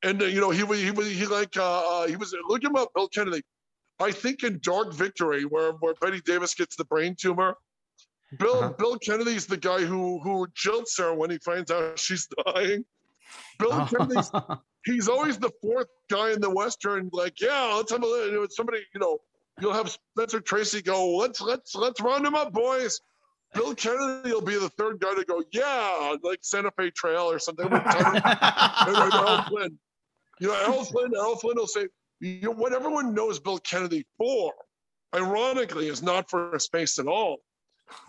and uh, you know he was he was he like uh, uh, he was look him up, Bill Kennedy. I think in Dark Victory, where where Bette Davis gets the brain tumor. Bill Uh-huh. Bill Kennedy's the guy who who jilts her when he finds out she's dying. Bill Oh. Kennedy's he's always the fourth guy in the western. Like, yeah, let's have a you know, somebody. You know, you'll have Spencer Tracy go. Let's let's let's round him up, boys. Bill Kennedy will be the third guy to go. Yeah, like Santa Fe Trail or something. Tony- and Errol Flynn. You know, Errol Flynn. Errol Flynn will say, you know, what everyone knows Bill Kennedy for, ironically, is not for a space at all.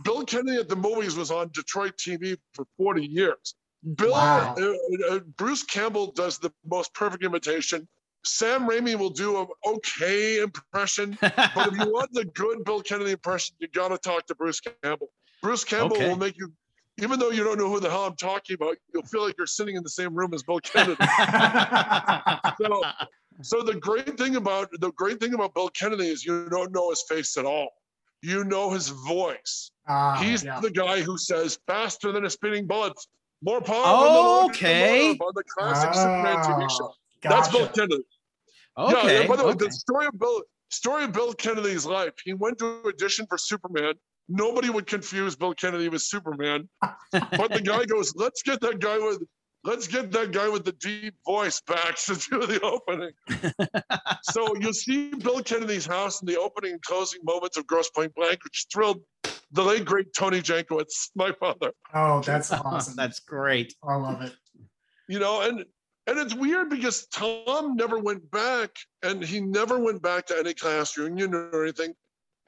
Bill Kennedy at the movies was on Detroit TV for 40 years. Bill Wow. uh, uh, Bruce Campbell does the most perfect imitation. Sam Raimi will do an okay impression, but if you want the good Bill Kennedy impression, you got to talk to Bruce Campbell. Bruce Campbell Okay. will make you, even though you don't know who the hell I'm talking about, you'll feel like you're sitting in the same room as Bill Kennedy. so, so the great thing about the great thing about Bill Kennedy is you don't know his face at all. You know his voice. Ah, He's yeah. the guy who says faster than a spinning bullet, more power. Oh, okay. on the classic Superman TV show. That's Bill. Kennedy. okay. Yeah, yeah, by the way, okay. the story of Bill story of Bill Kennedy's life. He went to audition for Superman. Nobody would confuse Bill Kennedy with Superman. But the guy goes, let's get that guy with let's get that guy with the deep voice back to do the opening. so you'll see Bill Kennedy's house in the opening and closing moments of Grosse Pointe Blank, which thrilled the late great Tony Jankiewicz, my father. Oh, that's oh, awesome. That's great. I love it. you know and and it's weird because tom never went back and he never went back to any class reunion or anything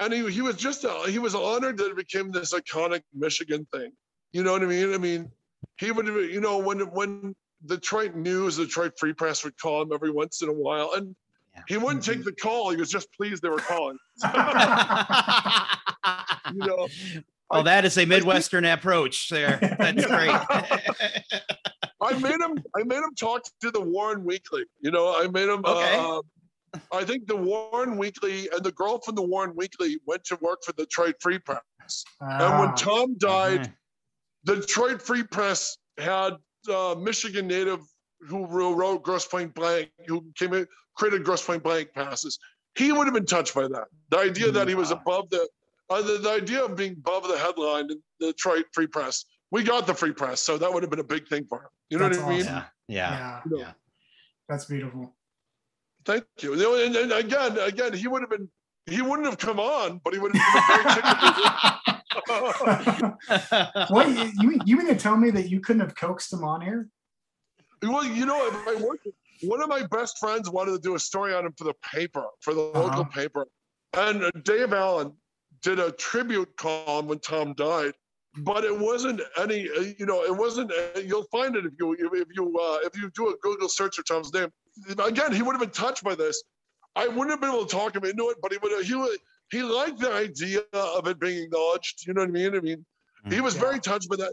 and he, he was just uh, he was honored that it became this iconic Michigan thing. You know what I mean? I mean, he would you know when when Detroit News, the Detroit Free Press would call him every once in a while, and yeah. he wouldn't take the call. He was just pleased they were calling. you know. Well, that is a Midwestern approach there. That's great. I made him. I made him talk to the Warren Weekly. You know, I made him. Okay. Uh, I think the Warren Weekly and the girl from the Warren Weekly went to work for the Detroit Free Press. Ah. And when ah. Tom died, mm-hmm. the Detroit Free Press had uh, Michigan native who wrote Grosse Pointe Blank, who came in, created Grosse Pointe Blank passes. He would have been touched by that. The idea that he was above the, uh, the, the idea of being above the headline in the Detroit Free Press. We got the Free Press, so that would have been a big thing for him. You know That's what I mean? Yeah, yeah, yeah. yeah. That's beautiful. Thank you. and, and, again, again, he would have been, he wouldn't have come on, but he would have been very what you you mean to tell me that you couldn't have coaxed him on here? Well, you know, worked, one of my best friends wanted to do a story on him for the paper, for the uh-huh. local paper, and Dave Allen did a tribute column when Tom died, but it wasn't any, you know, it wasn't. You'll find it if you if you uh, if you do a Google search for Tom's name again, he would have been touched by this. I wouldn't have been able to talk him into it, but he would. He would. He liked the idea of it being acknowledged. You know what I mean? I mean, he mm. was yeah. very touched by that,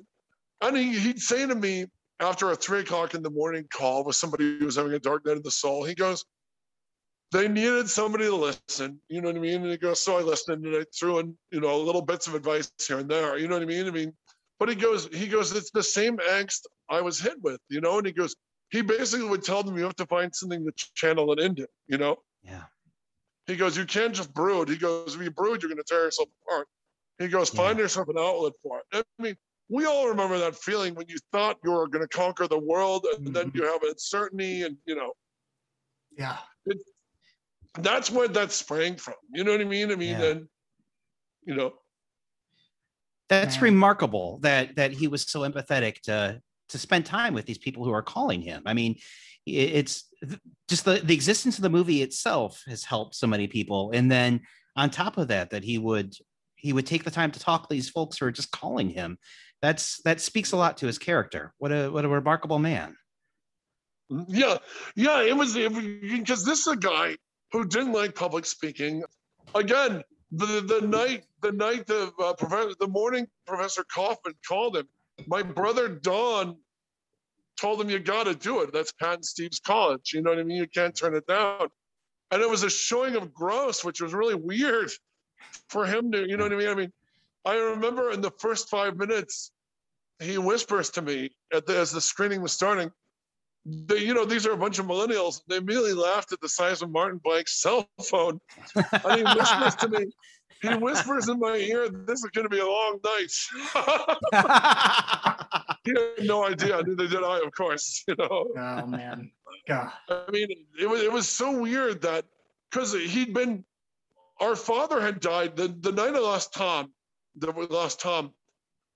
and he, he'd say to me after a three o'clock in the morning call with somebody who was having a dark night of the soul, he goes, "They needed somebody to listen." You know what I mean? And he goes, "So I listened and I threw in, you know, little bits of advice here and there." You know what I mean? I mean, but he goes, he goes, "It's the same angst I was hit with," you know, and he goes he basically would tell them you have to find something to channel and end it into, you know? Yeah. He goes, you can't just brood. He goes, if you brood, you're going to tear yourself apart. He goes, find yeah. yourself an outlet for it. I mean, we all remember that feeling when you thought you were going to conquer the world and mm-hmm. then you have uncertainty and, you know. Yeah. It, that's where that sprang from. You know what I mean? I mean, yeah. and, you know. That's yeah. remarkable that that he was so empathetic to to spend time with these people who are calling him. I mean, it's just the, the existence of the movie itself has helped so many people. And then on top of that, that he would he would take the time to talk to these folks who are just calling him. That's that speaks a lot to his character. What a what a remarkable man. Yeah, yeah, it was because this is a guy who didn't like public speaking. Again, the the night the night the uh, professor the morning Professor Kaufman called him, my brother Don told him you got to do it. That's Pat and Steve's college. You know what I mean? You can't turn it down. And it was a showing of Grosse, which was really weird for him to, you know what I mean? I mean, I remember in the first five minutes, he whispers to me the, as the screening was starting, they, you know, these are a bunch of millennials. They immediately laughed at the size of Martin Blank's cell phone. and he whispers to me, he whispers in my ear, "This is going to be a long night." he had no idea. Neither did I, of course. You know. Oh man. God. I mean, it was it was so weird that because he'd been, our father had died the the night I lost Tom, that we lost Tom.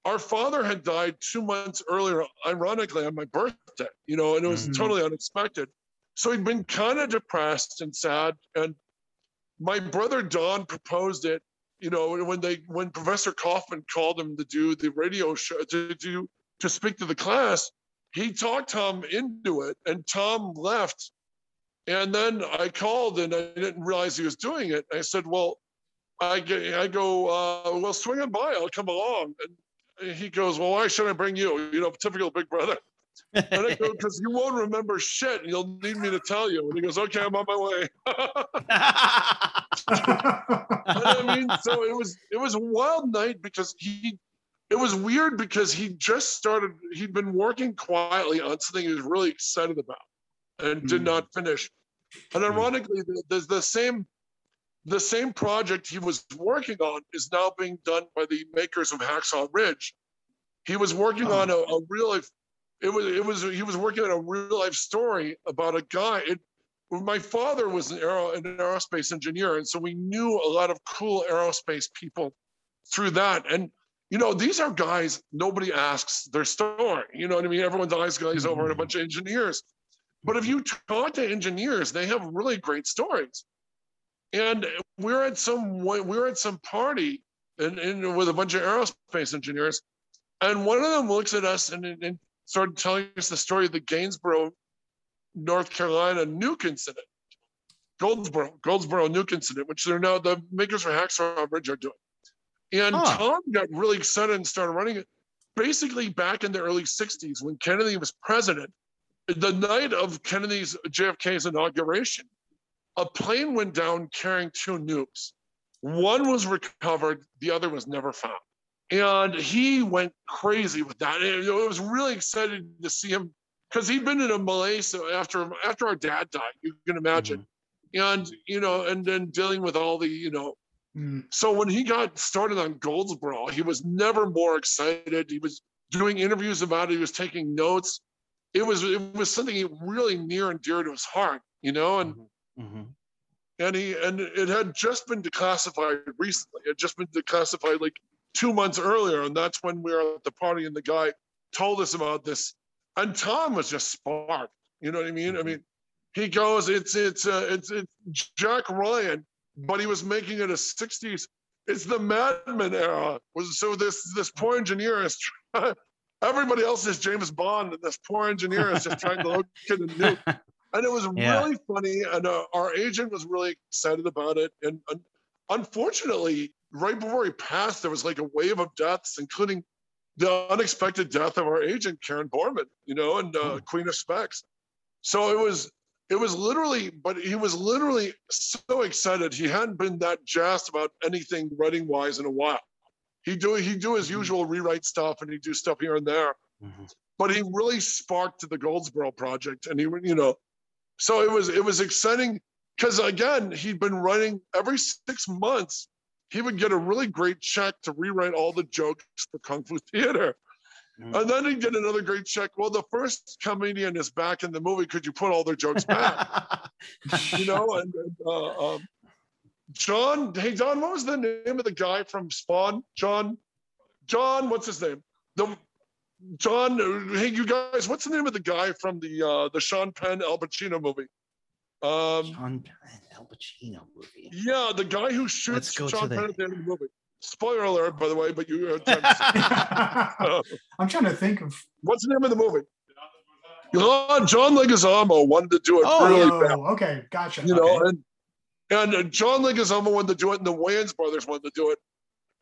Our father had died two months earlier, ironically on my birthday. You know, and it was mm-hmm. totally unexpected. So he'd been kind of depressed and sad, and my brother Don proposed it you know, when they when Professor Kaufman called him to do the radio show to do to speak to the class, he talked Tom into it, and Tom left. And then I called, and I didn't realize he was doing it. I said, "Well, I get, I go, uh, well, swing on by. I'll come along." And he goes, "Well, why should I bring you? You know, typical big brother." And I go, because you won't remember shit. And you'll need me to tell you. And he goes, okay, I'm on my way. I mean, so it was it was a wild night because he it was weird because he just started, he'd been working quietly on something he was really excited about and mm. did hmm. not finish. And hmm. ironically, there's the same the same project he was working on is now being done by the makers of Hacksaw Ridge. He was working oh. on a, a real it was it was he was working on a real life story about a guy. It, my father was an, aero, an aerospace engineer, and so we knew a lot of cool aerospace people through that. And you know, these are guys nobody asks their story. You know what I mean? Everyone's eyes glaze over at a mm-hmm. bunch of engineers. But if you talk to engineers, they have really great stories. and we're at some we're at some party and, and with a bunch of aerospace engineers, and one of them looks at us and, and started telling us the story of the Gainesboro, North Carolina nuke incident. Goldsboro, Goldsboro nuke incident, which they're now the makers for Hacksaw Ridge are doing. And Huh. Tom got really excited and started running it. Basically, back in the early 60s, when Kennedy was president, the night of Kennedy's JFK's inauguration, a plane went down carrying two nukes. One was recovered, the other was never found. And he went crazy with that. And it was really exciting to see him because he'd been in a malaise after after our dad died. You can imagine, and you know, and then dealing with all the you know Mm. so when he got started on Goldsboro, he was never more excited. He was doing interviews about it. He was taking notes. It was it was something really near and dear to his heart, you know. And Mhm. and he and it had just been declassified recently. It had just been declassified like two months earlier, and that's when we were at the party and the guy told us about this. And Tom was just sparked. You know what I mean? I mean, he goes, it's it's uh, it's it's Jack Ryan, but he was making it a '60s. It's the Mad Men era. Was so this this poor engineer is. Trying, everybody else is James Bond, and this poor engineer is just trying to locate a nuke and it was Yeah. really funny and uh, our agent was really excited about it and un- unfortunately right before he passed there was like a wave of deaths including the unexpected death of our agent karen borman you know and uh, Oh. queen of specs so it was it was literally but he was literally so excited he hadn't been that jazzed about anything writing wise in a while he do he do his Mhm. usual rewrite stuff and he do stuff here and there Mhm. but he really sparked the Goldsboro project, and he, you know, so it was it was exciting because again he'd been writing every six months. He would get a really great check to rewrite all the jokes for Kung Fu Theater, Mhm. and then he'd get another great check. Well, the first comedian is back in the movie. Could you put all their jokes back? you know, and, and uh, um, John, hey John, what was the name of the guy from Spawn? John, John, what's his name? The John, uh, hey you guys, what's the name of the guy from the uh, the Sean Penn Al Pacino movie? Um, Sean Penn, Al Pacino movie. yeah, the guy who Let's shoots go to Sean the- Penn at the end of the movie. Spoiler alert, by the way, but you. Uh, I'm trying to think of. what's the name of the movie? John, John Leguizamo wanted to do it Oh, really Oh, bad. okay, gotcha. you know, Okay. and and uh, John Leguizamo wanted to do it, and the Wayans brothers wanted to do it.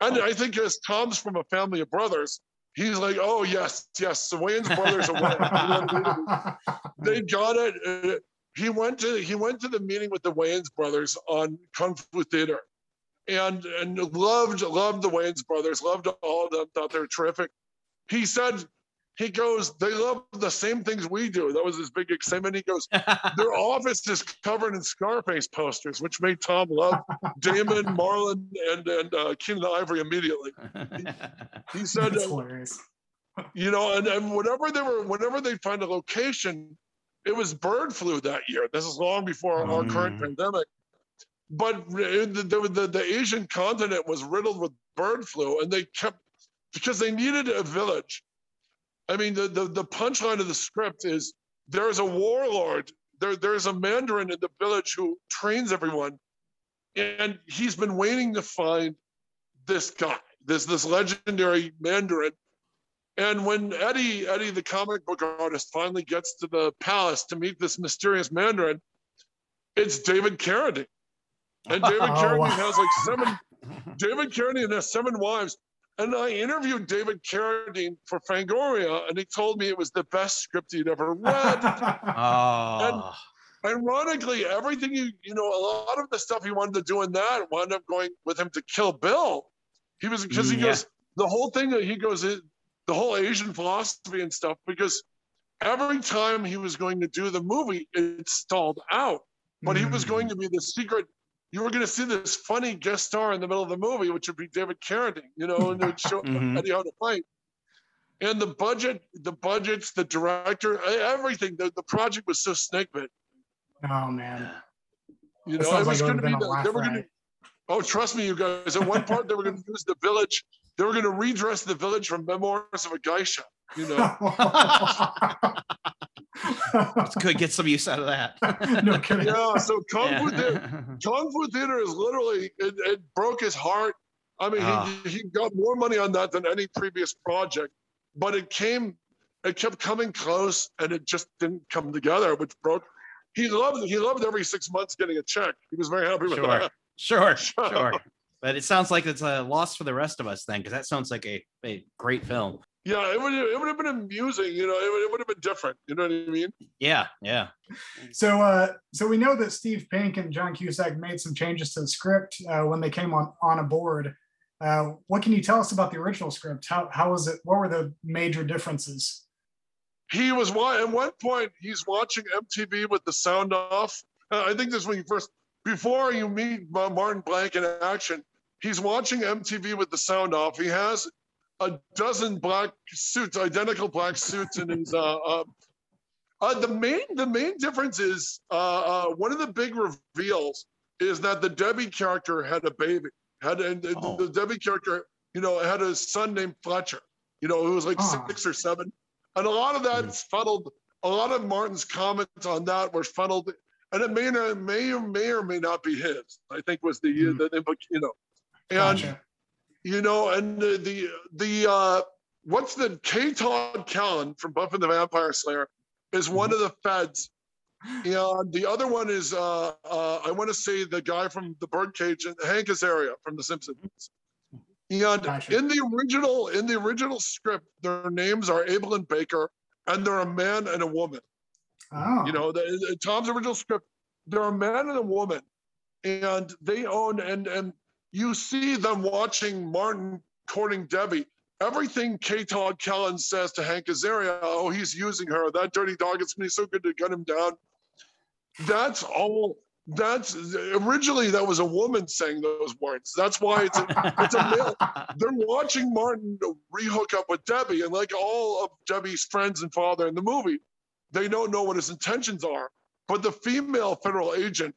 And I think as Tom's from a family of brothers, he's like, oh yes, yes, the Wayans brothers are winning. You know what I mean? They got it. Uh, he went to he went to the meeting with the Wayans brothers on Kung Fu Theater, and and loved loved the Wayans brothers, loved all of them, thought they were terrific. He said. He goes, they love the same things we do. That was his big excitement. He goes, their office is covered in Scarface posters, which made Tom love Damon, Marlon, and and uh, Keenen Ivory immediately. He said, uh, hilarious. you know, and, and whenever they were, whenever they find a location, it was bird flu that year. This is long before our current Mm. pandemic. But the, the, the, Asian continent was riddled with bird flu, and they kept because they needed a village. I mean, the, the, the punchline of the script is there's a warlord, there, there's a Mandarin in the village who trains everyone, and he's been waiting to find this guy, this this legendary Mandarin. And when Eddie, Eddie, the comic book artist, finally gets to the palace to meet this mysterious Mandarin, it's David Carradine. And David Oh, Carradine wow. has like seven. David Carradine has seven wives. And I interviewed David Carradine for Fangoria, and he told me it was the best script he'd ever read. oh, Ironically, everything you you know, a lot of the stuff he wanted to do in that wound up going with him to kill Bill. He was because he Mm, yeah. goes the whole thing that he goes in the whole Asian philosophy and stuff because every time he was going to do the movie, it stalled out. But he was Mm. going to be the secret. You were going to see this funny guest star in the middle of the movie, which would be David Carradine, you know, and it would show Mhm. Eddie how to fight. And the budget, the budgets, the director, everything, the, the project was so snake bit. Oh man, You that know, it sounds like was going to be the, they were going to. Oh, trust me, you guys. At one part, they were going to use the village. They were going to redress the village from Memoirs of a Geisha. You know, Could get some use out of that. no kidding. Yeah, so Kung Fu Theater, Kung Fu Theater is literally it, it broke his heart. I mean, Ah. he, he got more money on that than any previous project, but it came, it kept coming close, and it just didn't come together, which broke. He loved he loved every six months getting a check. He was very happy with that. Sure. that. Sure, sure. But it sounds like it's a loss for the rest of us then, because that sounds like a, a great film. Yeah, it would it would have been amusing, you know. It would, it would have been different. You know what I mean? Yeah, yeah. So, uh, so we know that Steve Pink and John Cusack made some changes to the script uh, when they came on on a board. Uh, what can you tell us about the original script? How how was it? What were the major differences? he was wa- at one point he's watching MTV with the sound off. Uh, I think this is when you first before you meet Martin Blank in action. He's watching MTV with the sound off. He has a dozen black suits, identical black suits in his. Uh, uh, uh, the main the main difference is uh, uh, one of the big reveals is that the Debbie character had a baby. Had and the, Oh. the Debbie character, you know, had a son named Fletcher. You know, who was like Ah. six or seven, and a lot of that's funneled. A lot of Martin's comments on that were funneled, and it may or may or may or may not be his. I think was the Hmm. the, the you know, and Gotcha. you know, and the the, the uh, what's the K. Todd Callan from Buffy the Vampire Slayer is one of the feds. And the other one is uh, uh, I want to say the guy from the Birdcage and the Hank Azaria from The Simpsons. And Gotcha. in the original in the original script, their names are Abel and Baker, and they're a man and a woman. Oh, You know, the- Tom's original script, they're a man and a woman, and they own and and you see them watching Martin courting Debbie. Everything K. Todd Kellen says to Hank Azaria, oh, he's using her. That dirty dog. It's gonna be so good to gun him down. That's all. That's originally that was a woman saying those words. That's why it's a, it's a male they're watching Martin rehook up with Debbie, and like all of Debbie's friends and father in the movie, they don't know what his intentions are. But the female federal agent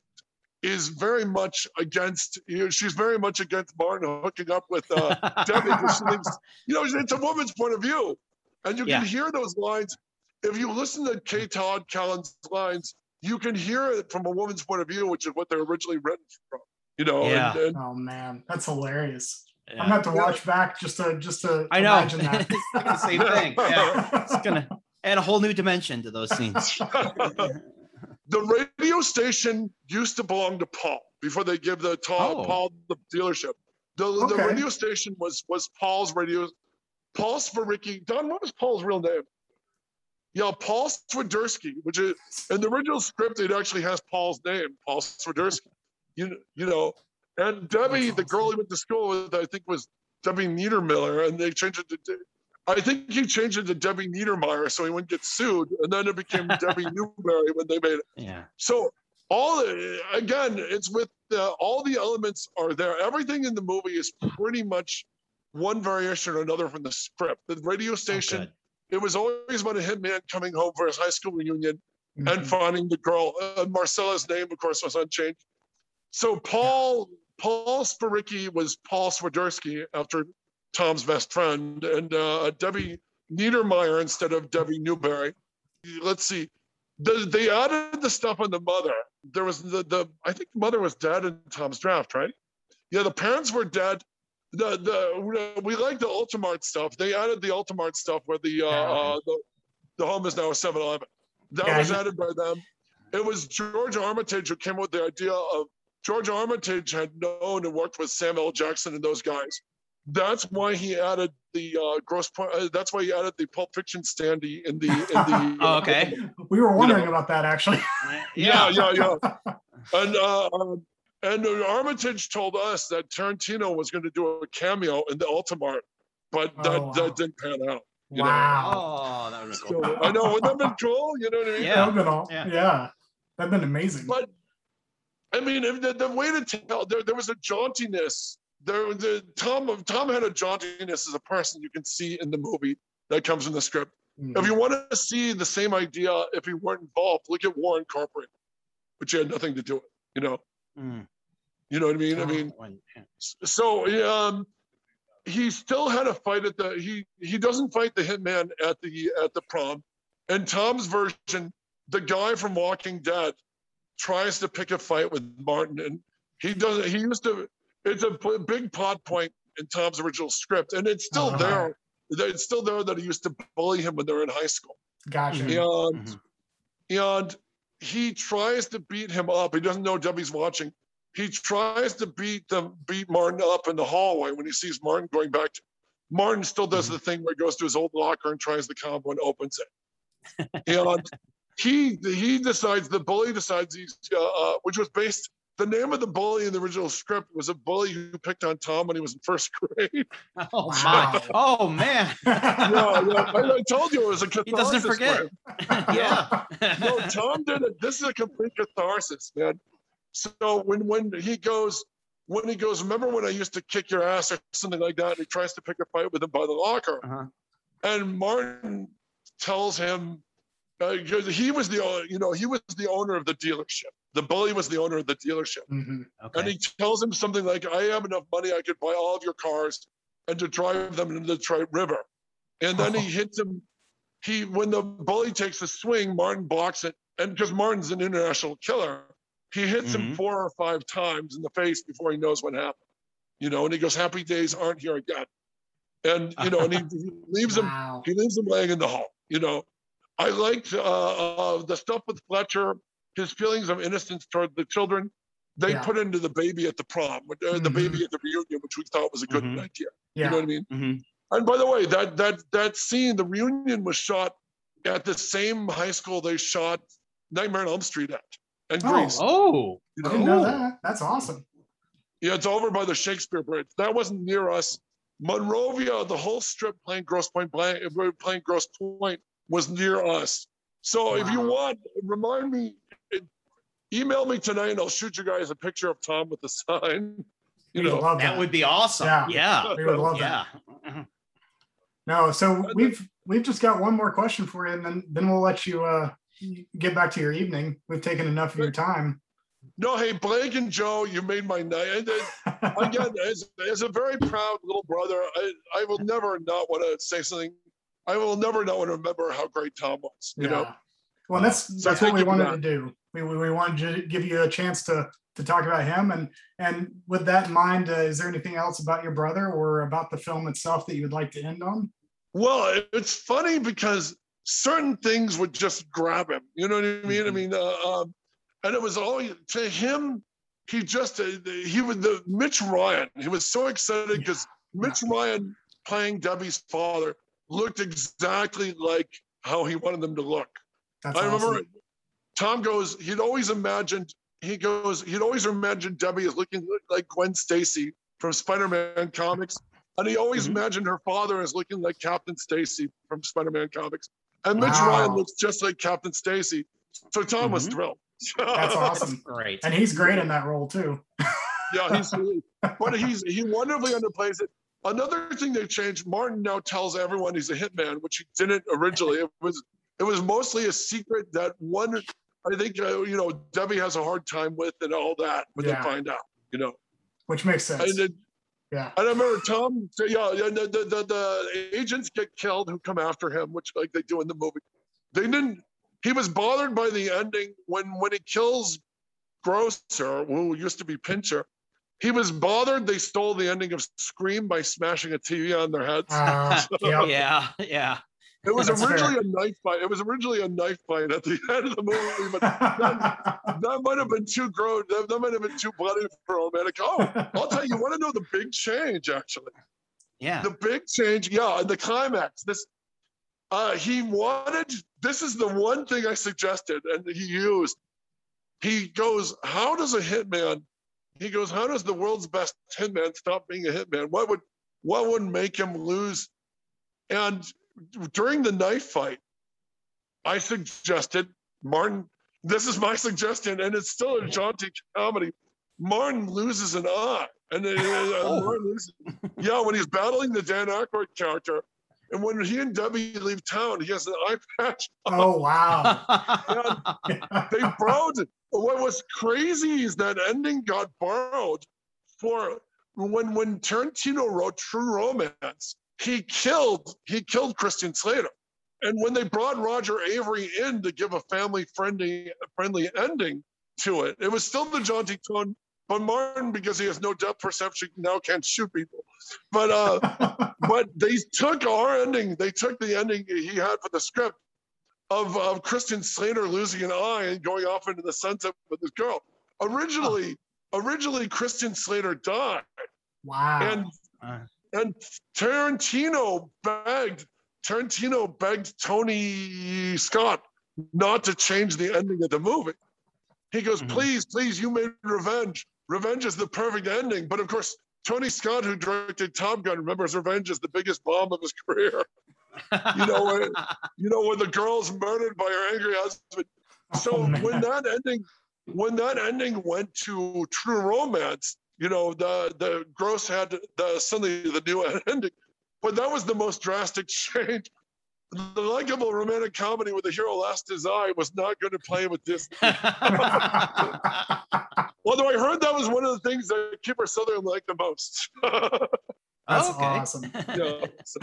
is very much against. You know, she's very much against Martin hooking up with uh, Debbie because she thinks, you know, it's a woman's point of view, and you Yeah. can hear those lines. If you listen to K. Todd Callan's lines, you can hear it from a woman's point of view, which is what they're originally written from. You know, Yeah. and, and oh man, that's hilarious. I'm Yeah. gonna have to watch back just to just to I know. imagine that. It's the same thing. Yeah. It's gonna add a whole new dimension to those scenes. The radio station used to belong to Paul before they give the Paul, Oh. Paul the dealership. The, the radio station was was Paul's radio. Paul Spericki. Don, what was Paul's real name? Yeah, Paul Swiderski, which is in the original script, it actually has Paul's name, Paul Swiderski. You you know, and Debbie, the girl he went to school with, I think was Debbie Niedermiller, and they changed it to. I think he changed it to Debbie Niedermeyer so he wouldn't get sued, and then it became Debbie Newberry when they made it. Yeah. So all again, it's with the, all the elements are there. Everything in the movie is pretty much one variation or another from the script. The radio Oh, station, good. it was always about a hitman coming home for his high school reunion and Mhm. finding the girl. Uh, Marcella's name, of course, was unchanged. So Paul Paul Spericki was Paul Swiderski after Tom's best friend, and uh, Debbie Niedermeyer instead of Debbie Newberry. Let's see. The, they added the stuff on the mother. There was the the I think the mother was dead in Tom's draft, right? Yeah, the parents were dead. The the we like the Ultimart stuff. They added the Ultimart stuff where the uh, uh the, the home is now a 7-Eleven. That Yeah, was added by them. It was George Armitage who came with the idea of George Armitage had known and worked with Samuel L. Jackson and those guys. That's why he added the uh, Grosse Pointe. Uh, that's why he added the Pulp Fiction standee in the. In the Oh, okay. We were wondering know. about that actually. Yeah, yeah, yeah. and uh, um, and uh, Armitage told us that Tarantino was going to do a cameo in the Ultimart, but that, Oh, wow. that didn't pan out. You know. wow. Oh, that would be cool. So, I know, wouldn't that been cool? You know what I mean? Yeah. That all- yeah. yeah. That'd been amazing. But I mean, if the, the way to tell there, there was a jauntiness. There, the Tom Tom had a jauntiness as a person you can see in the movie that comes in the script. Mhm. If you want to see the same idea, if he weren't involved, look at Warren Corporate, which you had nothing to do with. You know, Mm. you know what I mean? I mean, so um, he still had a fight at the he he doesn't fight the hitman at the at the prom. In Tom's version, the guy from Walking Dead tries to pick a fight with Martin, and he doesn't. He used to. It's a p- big plot point in Tom's original script, and it's still Uh-huh. there. It's still there that he used to bully him when they were in high school. Gotcha. Mhm. And Mhm. and he tries to beat him up. He doesn't know Debbie's watching. He tries to beat the beat Martin up in the hallway when he sees Martin going back. To, Martin still does the thing where he goes to his old locker and tries the combo and opens it. and he he decides the bully decides he's uh, uh, which was based. The name of the bully in the original script was a bully who picked on Tom when he was in first grade. Oh Wow. my! Oh man! yeah, yeah. I, I told you it was a catharsis. He doesn't forget. yeah. no, Tom did it. This is a complete catharsis, man. So when when he goes, when he goes, remember when I used to kick your ass or something like that? And he tries to pick a fight with him by the locker, Uh-huh. and Martin tells him because he was the you know he was the owner of the dealership. The bully was the owner of the dealership, Mhm. Okay. and he tells him something like, "I have enough money, I could buy all of your cars and to drive them into the Detroit River." And then he Oh. hits him. He when the bully takes a swing, Martin blocks it, and because Martin's an international killer, he hits him Mhm. four or five times in the face before he knows what happened. You know, and he goes, "Happy days aren't here again," and you know, and he, he leaves him. Wow. He leaves him laying in the hall. You know, I liked uh, uh, the stuff with Fletcher, his feelings of innocence toward the children. They Yeah. put into the baby at the prom, uh, the Mhm. baby at the reunion, which we thought was a good Mhm. idea. Yeah. You know what I mean? Mhm. And by the way, that that that scene, the reunion was shot at the same high school they shot Nightmare on Elm Street at, and Oh. Grease. Oh. you I know? didn't know that. That's awesome. Yeah, it's over by the Shakespeare Bridge. That wasn't near us. Monrovia, the whole strip playing Grosse Pointe, playing, playing Grosse Pointe was near us. So if you want, remind me, email me tonight and I'll shoot you guys a picture of Tom with the sign. You We know, love That would be awesome. Yeah. Yeah. We would love that. No, so we've we've just got one more question for you, and then then we'll let you uh get back to your evening. We've taken enough of your time. no, hey, Blake and Joe, you made my night. And, Again, as, as a very proud little brother, I, I will never not want to say something. I will never not want to remember how great Tom was. You know, Yeah. Well, that's So that's what we wanted that. to do. We, we we wanted to give you a chance to to talk about him, and and with that in mind, uh, is there anything else about your brother or about the film itself that you would like to end on? Well, it's funny because certain things would just grab him. You know what I mean? I Mhm. mean, uh, um, and it was all to him. He just uh, he was the Mitch Ryan. He was so excited because Mitch Ryan playing Debbie's father looked exactly like how he wanted them to look. That's I remember awesome. Tom goes, he'd always imagined, he goes, he'd always imagined Debbie as looking like Gwen Stacy from Spider-Man comics. And he always Mhm. imagined her father as looking like Captain Stacy from Spider-Man comics. And Mitch Wow. Ryan looks just like Captain Stacy. So Tom was Mhm. thrilled. That's awesome, Great. and he's great in that role too. yeah, he's but he's he wonderfully underplays it. Another thing they changed, Martin now tells everyone he's a hitman, which he didn't originally. It was it was mostly a secret that one I think uh, you know Debbie has a hard time with and all that when Yeah. they find out, you know. Which makes sense. And, then- Yeah. and I remember Tom, so yeah, yeah, the, the, the, the agents get killed who come after him, which like they do in the movie. They didn't. He was bothered by the ending when when he kills Grocer, who used to be Pincher. He was bothered they stole the ending of Scream by smashing a TV on their heads. Uh, yep. Yeah. Yeah. It was that's originally a knife fight. It was originally a knife fight at the end of the movie, but that might have been too gross. That, that might have been too bloody for romantic. Oh, I'll tell you, you want to know the big change, actually. Yeah. the big change, yeah, and the climax. This, uh, he wanted. This is the one thing I suggested, and he used. He goes, "How does a hitman?" He goes, "How does the world's best hitman stop being a hitman? What would, what would make him lose?" And during the knife fight, I suggested Martin. This is my suggestion, and it's still a jaunty comedy. Martin loses an eye, and then, uh, Oh. Martin loses yeah, when he's battling the Dan Aykroyd character, and when he and Debbie leave town, he has an eye patch. oh wow. They borrowed. What was crazy is that ending got borrowed for when when Tarantino wrote True Romance. He killed he killed Christian Slater. And when they brought Roger Avary in to give a family friendly friendly ending to it, it was still the jaunty tone. But Martin, because he has no depth perception, now can't shoot people. But uh, but they took our ending. They took the ending he had for the script of, of Christian Slater losing an eye and going off into the sunset with this girl. Originally, originally Christian Slater died. wow. And Uh, and Tarantino begged Tarantino begged Tony Scott not to change the ending of the movie. He goes, Mhm. please, please, you made Revenge. Revenge is the perfect ending. But of course, Tony Scott, who directed Top Gun, remembers Revenge is the biggest bomb of his career. You know, when, you know, when the girl's murdered by her angry husband. So Oh, when that ending, when that ending went to True Romance, you know, the the Grosse had the suddenly the new ending, but that was the most drastic change. The likable romantic comedy where the hero lost his eye was not going to play with this. Although I heard that was one of the things that Kiefer Sutherland liked the most. That's Okay. awesome. yeah. So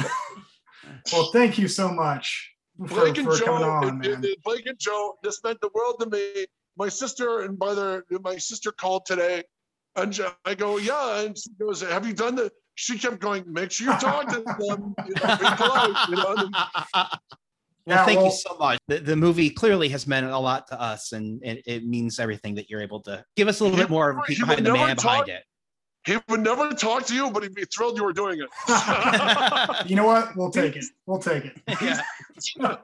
Well, thank you so much for, Blake and for Joe, coming on, it- it- man. it- Blake and Joe, this meant the world to me. My sister and brother, my sister called today, and I go, yeah, and she goes, have you done the? She kept going, make sure you talk to them, you know, be polite, you know. Well, Yeah, thank well- you so much. The, the movie clearly has meant a lot to us, and, and it means everything that you're able to give us a little He bit more of a would- peek he behind the never man behind it. He would never talk to you, but he'd be thrilled you were doing it. You know what? We'll take it. We'll take it. yeah.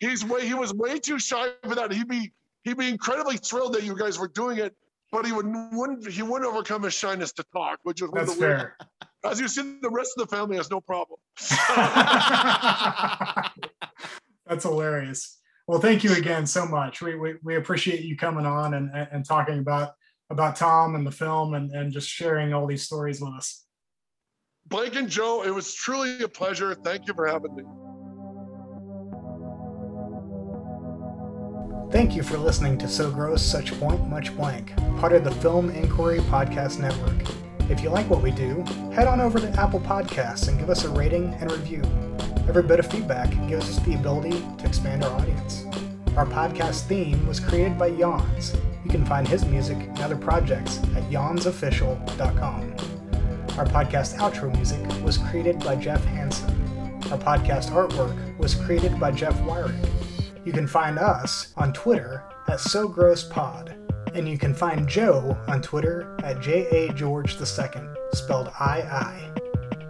He's way he was way too shy for that. He'd be he'd be incredibly thrilled that you guys were doing it, but he would wouldn't he wouldn't overcome his shyness to talk, which one of That's the weird. fair. As you see, the rest of the family has no problem. That's hilarious. Well, thank you again so much. We, we, we appreciate you coming on and, and and talking about about Tom and the film and, and just sharing all these stories with us. Blake and Joe, it was truly a pleasure. Thank you for having me. Thank you for listening to So Gross, Such Point, Much Blank, part of the Film Inquiry Podcast Network. If you like what we do, head on over to Apple Podcasts and give us a rating and review. Every bit of feedback gives us the ability to expand our audience. Our podcast theme was created by Yawns. You can find his music and other projects at yawnsofficial.com. Our podcast outro music was created by Jeff Hansen. Our podcast artwork was created by Jeff Wyrick. You can find us on Twitter at So Gross Pod, and you can find Joe on Twitter at JA George II, spelled I I.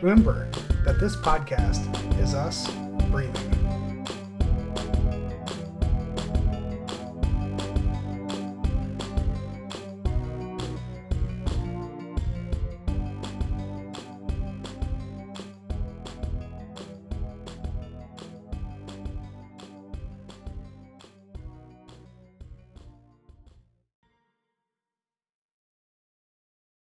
Remember that this podcast is us breathing.